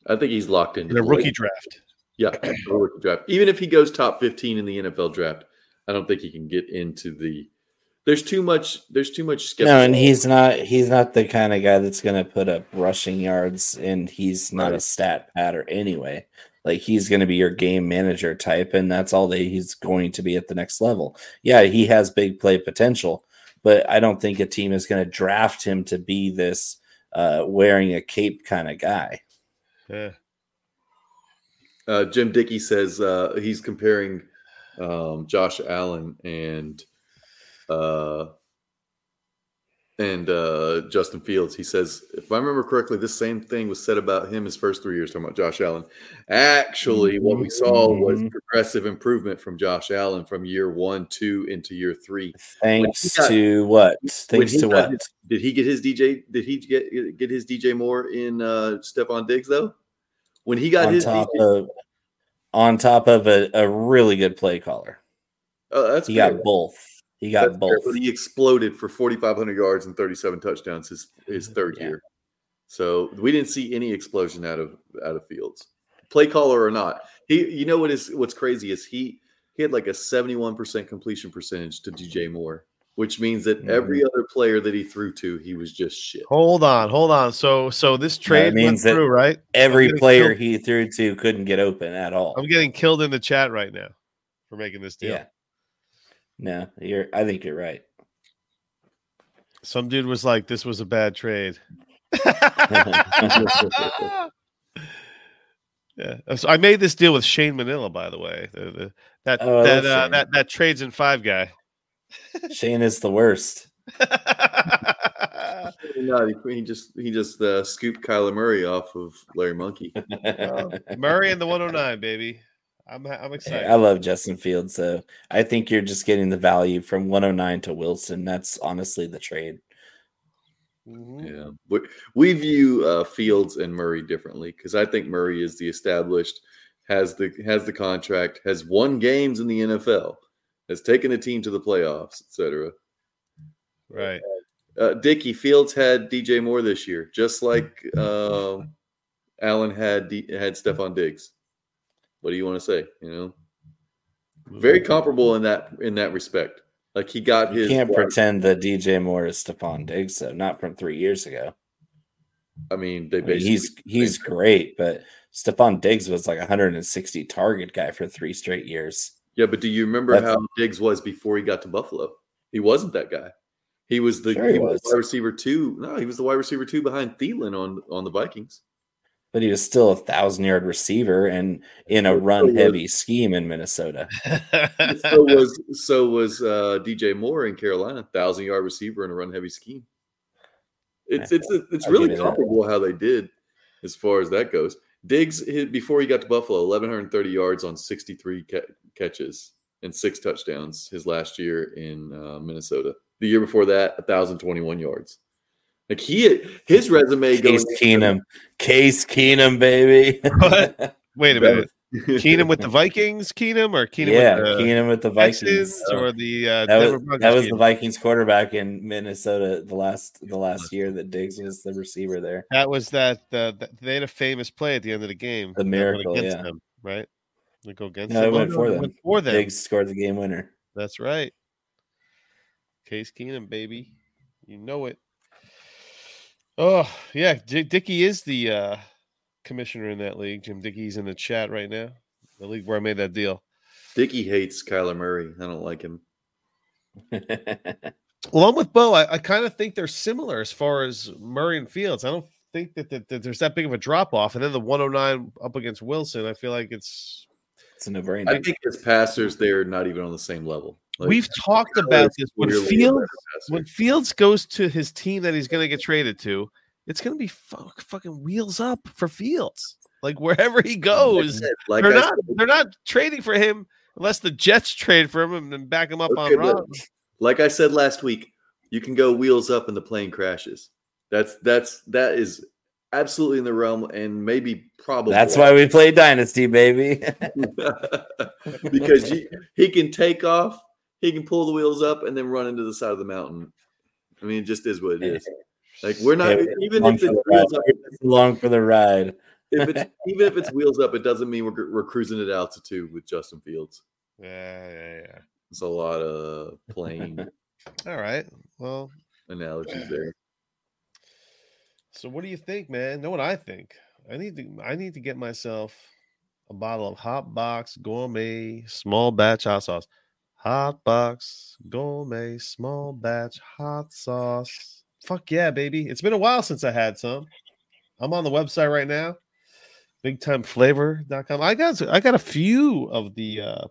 I think he's locked into in a the rookie late- draft? Yeah, a rookie draft. Even if he goes top fifteen in the NFL draft, I don't think he can get into the. There's too much. There's too much skepticism. No, and he's not he's not the kind of guy that's gonna put up rushing yards and he's not a stat patter anyway. Like he's gonna be your game manager type, and that's all that he's going to be at the next level. Yeah, he has big play potential, but I don't think a team is gonna draft him to be this uh wearing a cape kind of guy. Yeah. Uh, Jim Dickey says uh, he's comparing um, Josh Allen and uh, and uh, Justin Fields. He says, if I remember correctly, this same thing was said about him his first three years. Talking about Josh Allen. Actually, what we saw was Mhm. progressive improvement from Josh Allen from year one, two into year three. Thanks got- to what? Thanks to what? his- did he get his DJ? Did he get get his DJ more in uh, Stefon Diggs though? When he got on his top DJ, of on top of a, a really good play caller. oh, that's He fair. got both. He got That's fair, both. but he exploded for 4,500 yards and 37 touchdowns his his third Yeah. year. So we didn't see any explosion out of out of Fields, play caller or not. He, you know what is what's crazy is he he had like a 71 percent completion percentage to DJ Moore, which means that Mm-hmm. every other player that he threw to, he was just shit. Hold on, hold on. So, so this trade means went that- through, right? Every player killed. he threw to couldn't get open at all. I'm getting killed in the chat right now for making this deal. Yeah. No, you're. I think you're right. Some dude was like, "This was a bad trade." (laughs) (laughs) yeah, so I made this deal with Shane Manila, by the way. The, the, that Oh, that uh, that that trades in five guy. Shane is the worst. (laughs) No, he, he just he just uh, scooped Kyler Murray off of Larry Monkey. Murray and the 109, baby. I'm I'm Hey, excited. I love Justin Fields, so I think you're just getting the value from 109 to Wilson. That's honestly the trade. Mhm. Yeah, we, we view uh, Fields and Murray differently because I think Murray is the established, has the has the contract, has won games in the NFL, has taken a team to the playoffs, etc. Right. Uh, Dickey Fields had DJ Moore this year, just like um, Allen had D, had Stefon Diggs. What do you want to say? You know, very comparable in that in that respect. Like he got You his. can't pretend that DJ Moore is Stefon Diggs, though. Not from three years ago. I mean, they I mean, basically he's he's great, but Stefon Diggs was like a 160 target guy for three straight years. Yeah, but do you remember That's- how Diggs was before he got to Buffalo? He wasn't that guy. He was the, Sure he he was was. wide receiver two. No, he was the wide receiver two behind Thielen on on the Vikings. But he was still a thousand yard receiver and in a run heavy scheme in Minnesota. so was so was uh, DJ Moore in Carolina, thousand yard receiver in a run heavy scheme. It's it's it's really comparable how they did as far as that goes. Diggs hit, before he got to Buffalo, eleven hundred thirty yards on sixty three ca- catches and six touchdowns. His last year in uh, Minnesota. The year before that, thousand twenty one yards. Like he his resume Case goes Keenum. Case Keenum, baby. What? Wait a minute. Keenum with the Vikings, Keenum, or Keenum yeah, with the Keenum with the Vikings. Texans, or the uh, That was, Broncos that was the Vikings quarterback in Minnesota the last the last year that Diggs was the receiver there. That was that. Uh, they had a famous play at the end of the game. The that miracle, against yeah. them, right? They go against No, them. it went Oh, for them. went for them. Diggs scored the game winner. That's right. Case Keenum, baby. You know it. Oh, yeah. J- Dickey is the uh, commissioner in that league. Jim Dickey's in the chat right now. The league where I made that deal. Dickey hates Kyler Murray. I don't like him. (laughs) Well, I'm with Bo. I, I kind of think they're similar as far as Murray and Fields. I don't think that, that, that there's that big of a drop off. And then the 109 up against Wilson, I feel like it's. it's a no brainer. I think as passers, they're not even on the same level. Like, We've talked about this when Fields when Fields goes to his team that he's going to get traded to, it's going to be fu- fucking wheels up for Fields. Like wherever he goes, like they're I not said, they're not trading for him unless the Jets trade for him and then back him up Okay, on but Rodgers. like I said last week, you can go wheels up and the plane crashes. That's that's that is absolutely in the realm and maybe probably That's why we play Dynasty, baby. (laughs) (laughs) because you, he can take off, he can pull the wheels up and then run into the side of the mountain. I mean, it just is what it is. Like we're not Hey, even if it's the wheels ride. up, Along for the ride. if it's (laughs) even if it's wheels up, it doesn't mean we're, we're cruising at altitude with Justin Fields. Yeah, yeah, yeah. It's a lot of plane (laughs) All right. Well, analogies there. so what do you think, man? Know what I think? I need to I need to get myself a bottle of Hot Box Gourmet small batch hot sauce. Hot Box Gourmet small batch hot sauce. Fuck yeah, baby. It's been a while since I had some. I'm on the website right now. Bigtimeflavor.com. I got I got a few of the uh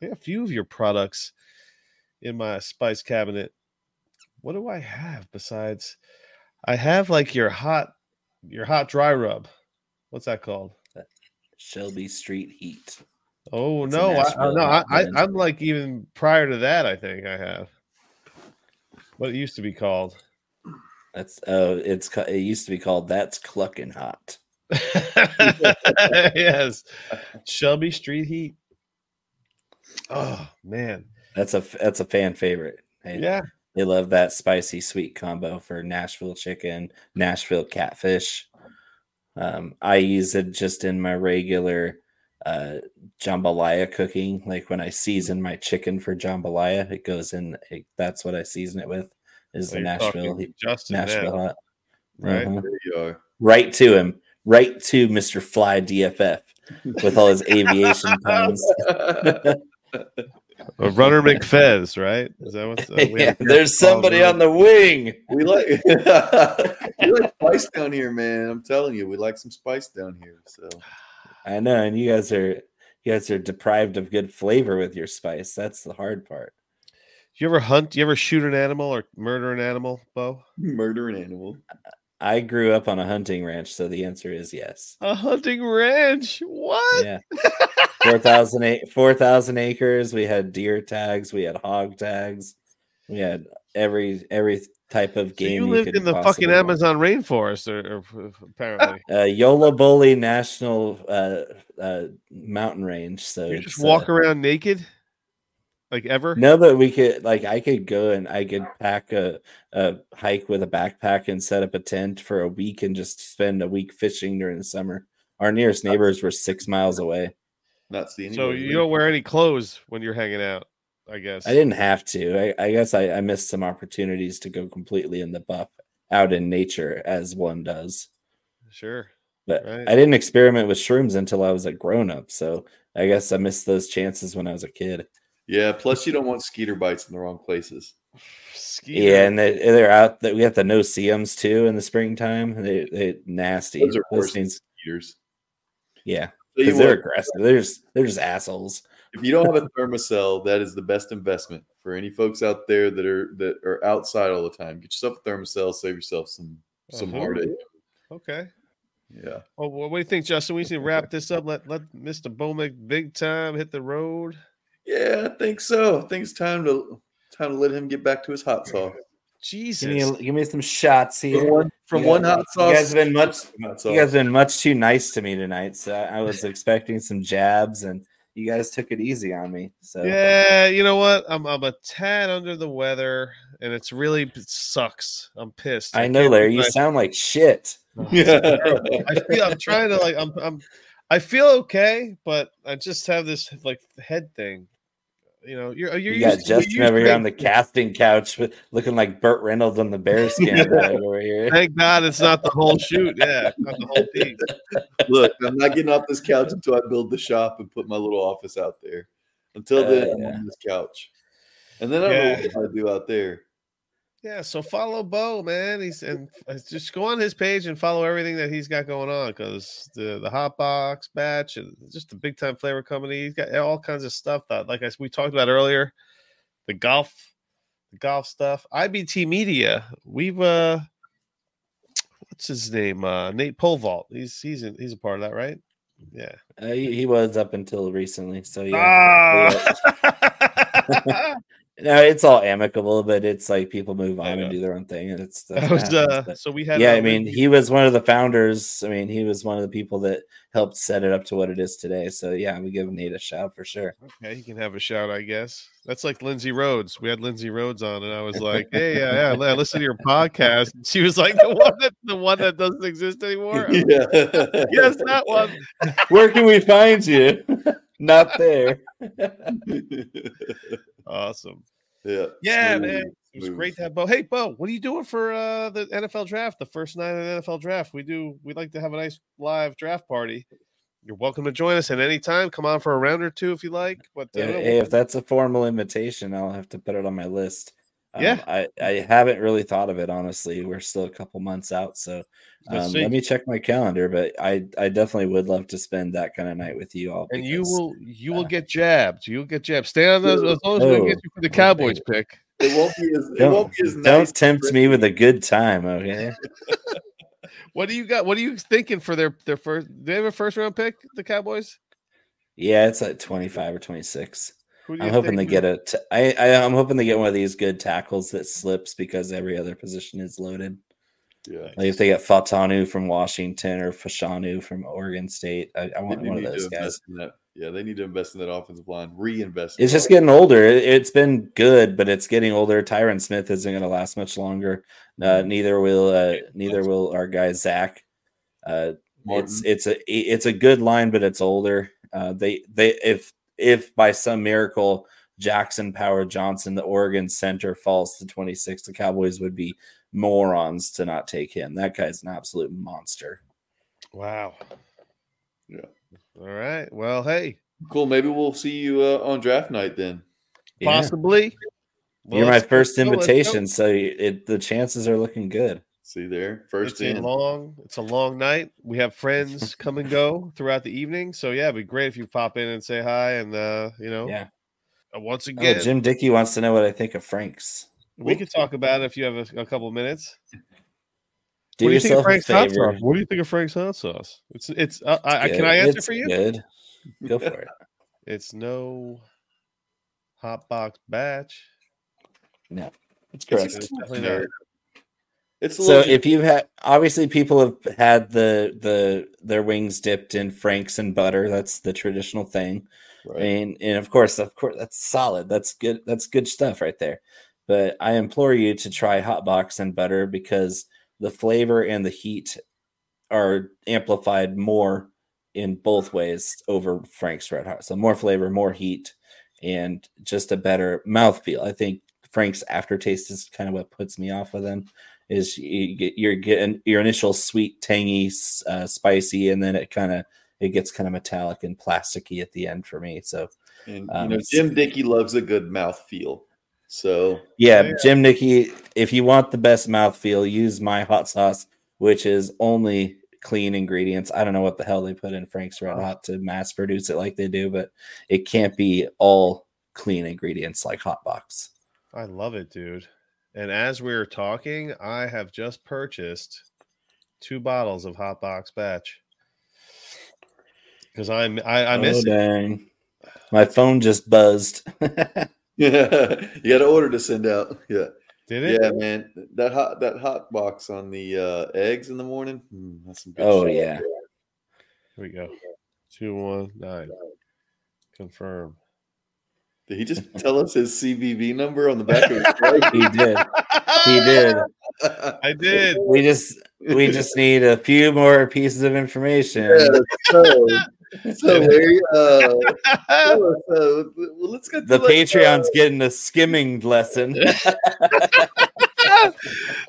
a few of your products in my spice cabinet. What do I have besides I have like your hot your hot dry rub. What's that called? Shelby Street Heat. Oh It's no, I, no, I, I. I'm like even prior to that. I think I have what it used to be called. That's oh, it's it used to be called That's Clucking Hot. (laughs) yes, (laughs) Shelby Street Heat. Oh man, That's a that's a fan favorite. Yeah. they love that spicy sweet combo for Nashville chicken, Nashville catfish. Um, I use it just in my regular uh, jambalaya cooking. Like when I season my chicken for jambalaya, it goes in. It, that's what I season it with. Is the Well, Nashville talking Justin Nashville hot. right? Mhm. There you are. Right to him. Right to Mr. Fly DFF with all his aviation (laughs) puns. Uh, Runner McFez, right? Is that what? (laughs) Uh, Yeah, there's somebody on the wing. we like (laughs) we like spice down here, man. I'm telling you, we like some spice down here. So I know, and you guys are you guys are deprived of good flavor with your spice. That's the hard part. You ever hunt? You ever shoot an animal or murder an animal, Bo? murder an animal. I grew up on a hunting ranch, so the answer is yes. A hunting ranch? What? Yeah. 4,000 a- 4,000 acres. We had deer tags, we had hog tags. We had every every type of So game. you lived could in the fucking want. Amazon rainforest, or, or apparently. uh, Yolla Bolly National uh, uh, Mountain Range. So you just walk uh, around naked, like ever? No, but we could like I could go and I could pack a, a hike with a backpack and set up a tent for a week and just spend a week fishing during the summer. Our nearest neighbors were six miles away. Not seeing So you don't wear any clothes when you're hanging out, I guess. I didn't have to. I, I guess I, I missed some opportunities to go completely in the buff out in nature as one does. Sure. But Right. I didn't experiment with shrooms until I was a grown up. So I guess I missed those chances when I was a kid. Yeah. Plus, you don't want skeeter bites in the wrong places. Skeeter. Yeah, and they, they're out that we have the no seums too in the springtime. They they nasty. Those are Those worse things, Skeeters. yeah, Tell you because they're aggressive. They're just they're just assholes. If you don't have a Thermacell, that is the best investment for any folks out there that are that are outside all the time. Get yourself a Thermacell, save yourself some some Uh-huh. heartache. Okay. Yeah. Well, what do you think, Justin? We need to wrap this up. Let let Mr. Bomick big time hit the road. Yeah, I think so. I think it's time to time to let him get back to his hot sauce. Jesus. Give me, give me some shots From here. one, from You one guys- hot sauce. You guys have been much. You guys have been much too nice to me tonight. So I was expecting some jabs, and you guys took it easy on me. So Yeah, you know what? I'm I'm a tad under the weather, and it's really it sucks. I'm pissed. I know, can't Larry. You I- sound like shit. Oh, (laughs) yeah. I feel I'm trying to like I'm I'm I feel okay, but I just have this like head thing. You know, you're you're You got used you're Justin used over here on the casting couch, with, looking like Burt Reynolds on the Bearskin rug (laughs) over here. Thank God it's not the whole shoot. Yeah, not the whole piece. (laughs) Look, I'm not getting off this couch until I build the shop and put my little office out there. Until then, Uh, I'm on this couch. And then I don't know what I do out there. Yeah, so follow Bo, man. He's and just go on his page and follow everything that he's got going on because the the hot box batch and just the big time flavor company. He's got all kinds of stuff that, like I we talked about earlier, the golf, the golf stuff. IBT Media. We've uh, what's his name? Uh, Nate Polvault. He's he's in, he's a part of that, right? Yeah. Uh, he, he was up until recently, so yeah. Ah! (laughs) (laughs) No, it's all amicable, but it's like people move on and do their own thing, and it's That was, happens, uh, so we had. yeah. I mean, he was one of the founders. I mean, he was one of the people that helped set it up to what it is today. So yeah, we give Nate a shout for sure. Okay, he can have a shout, I guess. That's like Lindsay Rhodes. We had Lindsay Rhodes on, and I was like, "Hey, yeah, yeah, li- listen to your podcast." And she was like, "The one that the one that doesn't exist anymore." (laughs) Yeah. (laughs) yes, that one. (laughs) Where can we find you? Not there. (laughs) Awesome. yeah. Yeah, Smooth, man. It was smooth. great to have Bo. Hey, Bo, what are you doing for uh, the NFL draft? The first night of the NFL draft. We do. We like to have a nice live draft party. You're welcome to join us at any time. Come on for a round or two if you like. But uh, Yeah, hey, if that's a formal invitation, I'll have to put it on my list. Um, Yeah. I, I haven't really thought of it honestly. We're still a couple months out, so Let's um, let me check my calendar. But I I definitely would love to spend that kind of night with you all. and you will you will uh, get jabbed. You'll get jabbed. Stay on those as long as we don't Oh, get you for the Cowboys baby. pick. It won't be as, it Don't- won't be as don't nice. tempt me with a good time, okay? (laughs) What do you got? What are you thinking for their their first? Do they have a first round pick? The Cowboys. Yeah, it's like twenty five or twenty six. Who do I'm you hoping to think- get a. T- I, I I'm hoping to get one of these good tackles that slips because every other position is loaded. Yeah. Like if they get Fautanu from Washington or Fashanu from Oregon State, I, I want one of those guys. invest in that. Yeah, they need to invest in that offensive line. Reinvest. It's just getting older. It, it's been good, but it's getting older. Tyron Smith isn't going to last much longer. Uh, neither will uh, neither will our guy Zach. Uh, it's it's a it's a good line, but it's older. Uh, they they if if by some miracle Jackson Powers-Johnson, the Oregon center, falls to 26, the Cowboys would be morons to not take him. That guy's an absolute monster. Wow. Yeah. All right. Well, hey, cool. Maybe we'll see you uh, on draft night then. Yeah. possibly. Well, You're my first go. invitation, so it, the chances are looking good. See there, first It's a long. It's a long night. We have friends (laughs) come and go throughout the evening. So yeah, it'd be great if you pop in and say hi. And uh, you know, Yeah. uh, once Oh, again, Jim Dickey wants to know what I think of Frank's. we could talk about it if you have a, a couple minutes. Do what do you think of yourself a Frank's hot favor. sauce? What do you think of Frank's hot sauce? It's it's. Uh, I, I- Good. can I answer It's for you? Good. Go (laughs) for it. It's no hot box batch. No, it's It's correct. It's definitely nerd. It's a So if you've had, obviously, people have had the the their wings dipped in Frank's and butter. That's the traditional thing. right. And and of course, of course, that's solid. That's good. That's good stuff right there. But I implore you to try hot box and butter because the flavor and the heat are amplified more in both ways over Frank's Red Hot. So more flavor, more heat, and just a better mouthfeel. I think Frank's aftertaste is kind of what puts me off of them. Is you get you're getting your initial sweet, tangy, uh, spicy, and then it kind of it gets kind of metallic and plasticky at the end for me. So And Um, you know, Jim Dickey loves a good mouth feel. So yeah, Yeah. Jim Nicky, if you want the best mouthfeel, use my hot sauce, which is only clean ingredients. I don't know what the hell they put in Frank's Red Hot to mass produce it like they do, but it can't be all clean ingredients like Hot Box. I love it, dude. And as we are talking, I have just purchased two bottles of Hot Box Batch because I'm I, I miss oh, it. dang. My phone just buzzed. yeah, (laughs) (laughs) you got an order to send out. Yeah. Did it? Yeah, man. That hot that hot box on the uh, eggs in the morning. Mm, that's some good Oh shit. yeah. Here we go. Two one nine. Confirm. Did he just tell us his CVV number on the back of his (laughs) plate? He did. He did. I did. We just we just need a few more pieces of information. Yeah, so, so (laughs) Larry, uh, tell us, uh, well, let's get to, The like, Patreon's getting a skimming lesson. (laughs)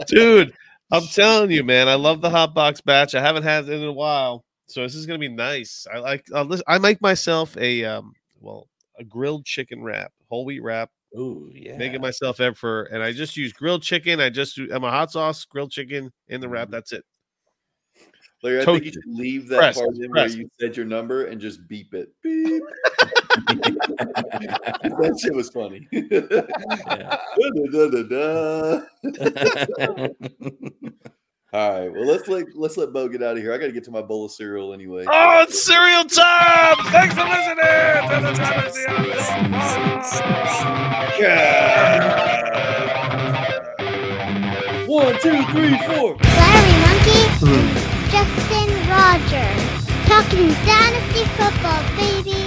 Dude, I'm telling you, man, I love the hot box batch. I haven't had it in a while, so this is gonna be nice. I like. I'll lis- I make myself a um, well, a grilled chicken wrap, whole wheat wrap. Ooh, yeah. Make it myself ever, for, and I just use grilled chicken. I just do. I'm a hot sauce, grilled chicken in the Mm-hmm. wrap. That's it. Larry, I think you should leave that Press, part in press. where you said your number and just beep it. Beep. (laughs) that shit was funny. (laughs) (laughs) Da-da-da-da-da. All right. Well, let's let let's let Bo get out of here. I got to get to my bowl of cereal anyway. Oh, it's cereal time! Thanks for listening. One, two, three, four. Larry Monkey. Justin Rogers talking dynasty football, baby.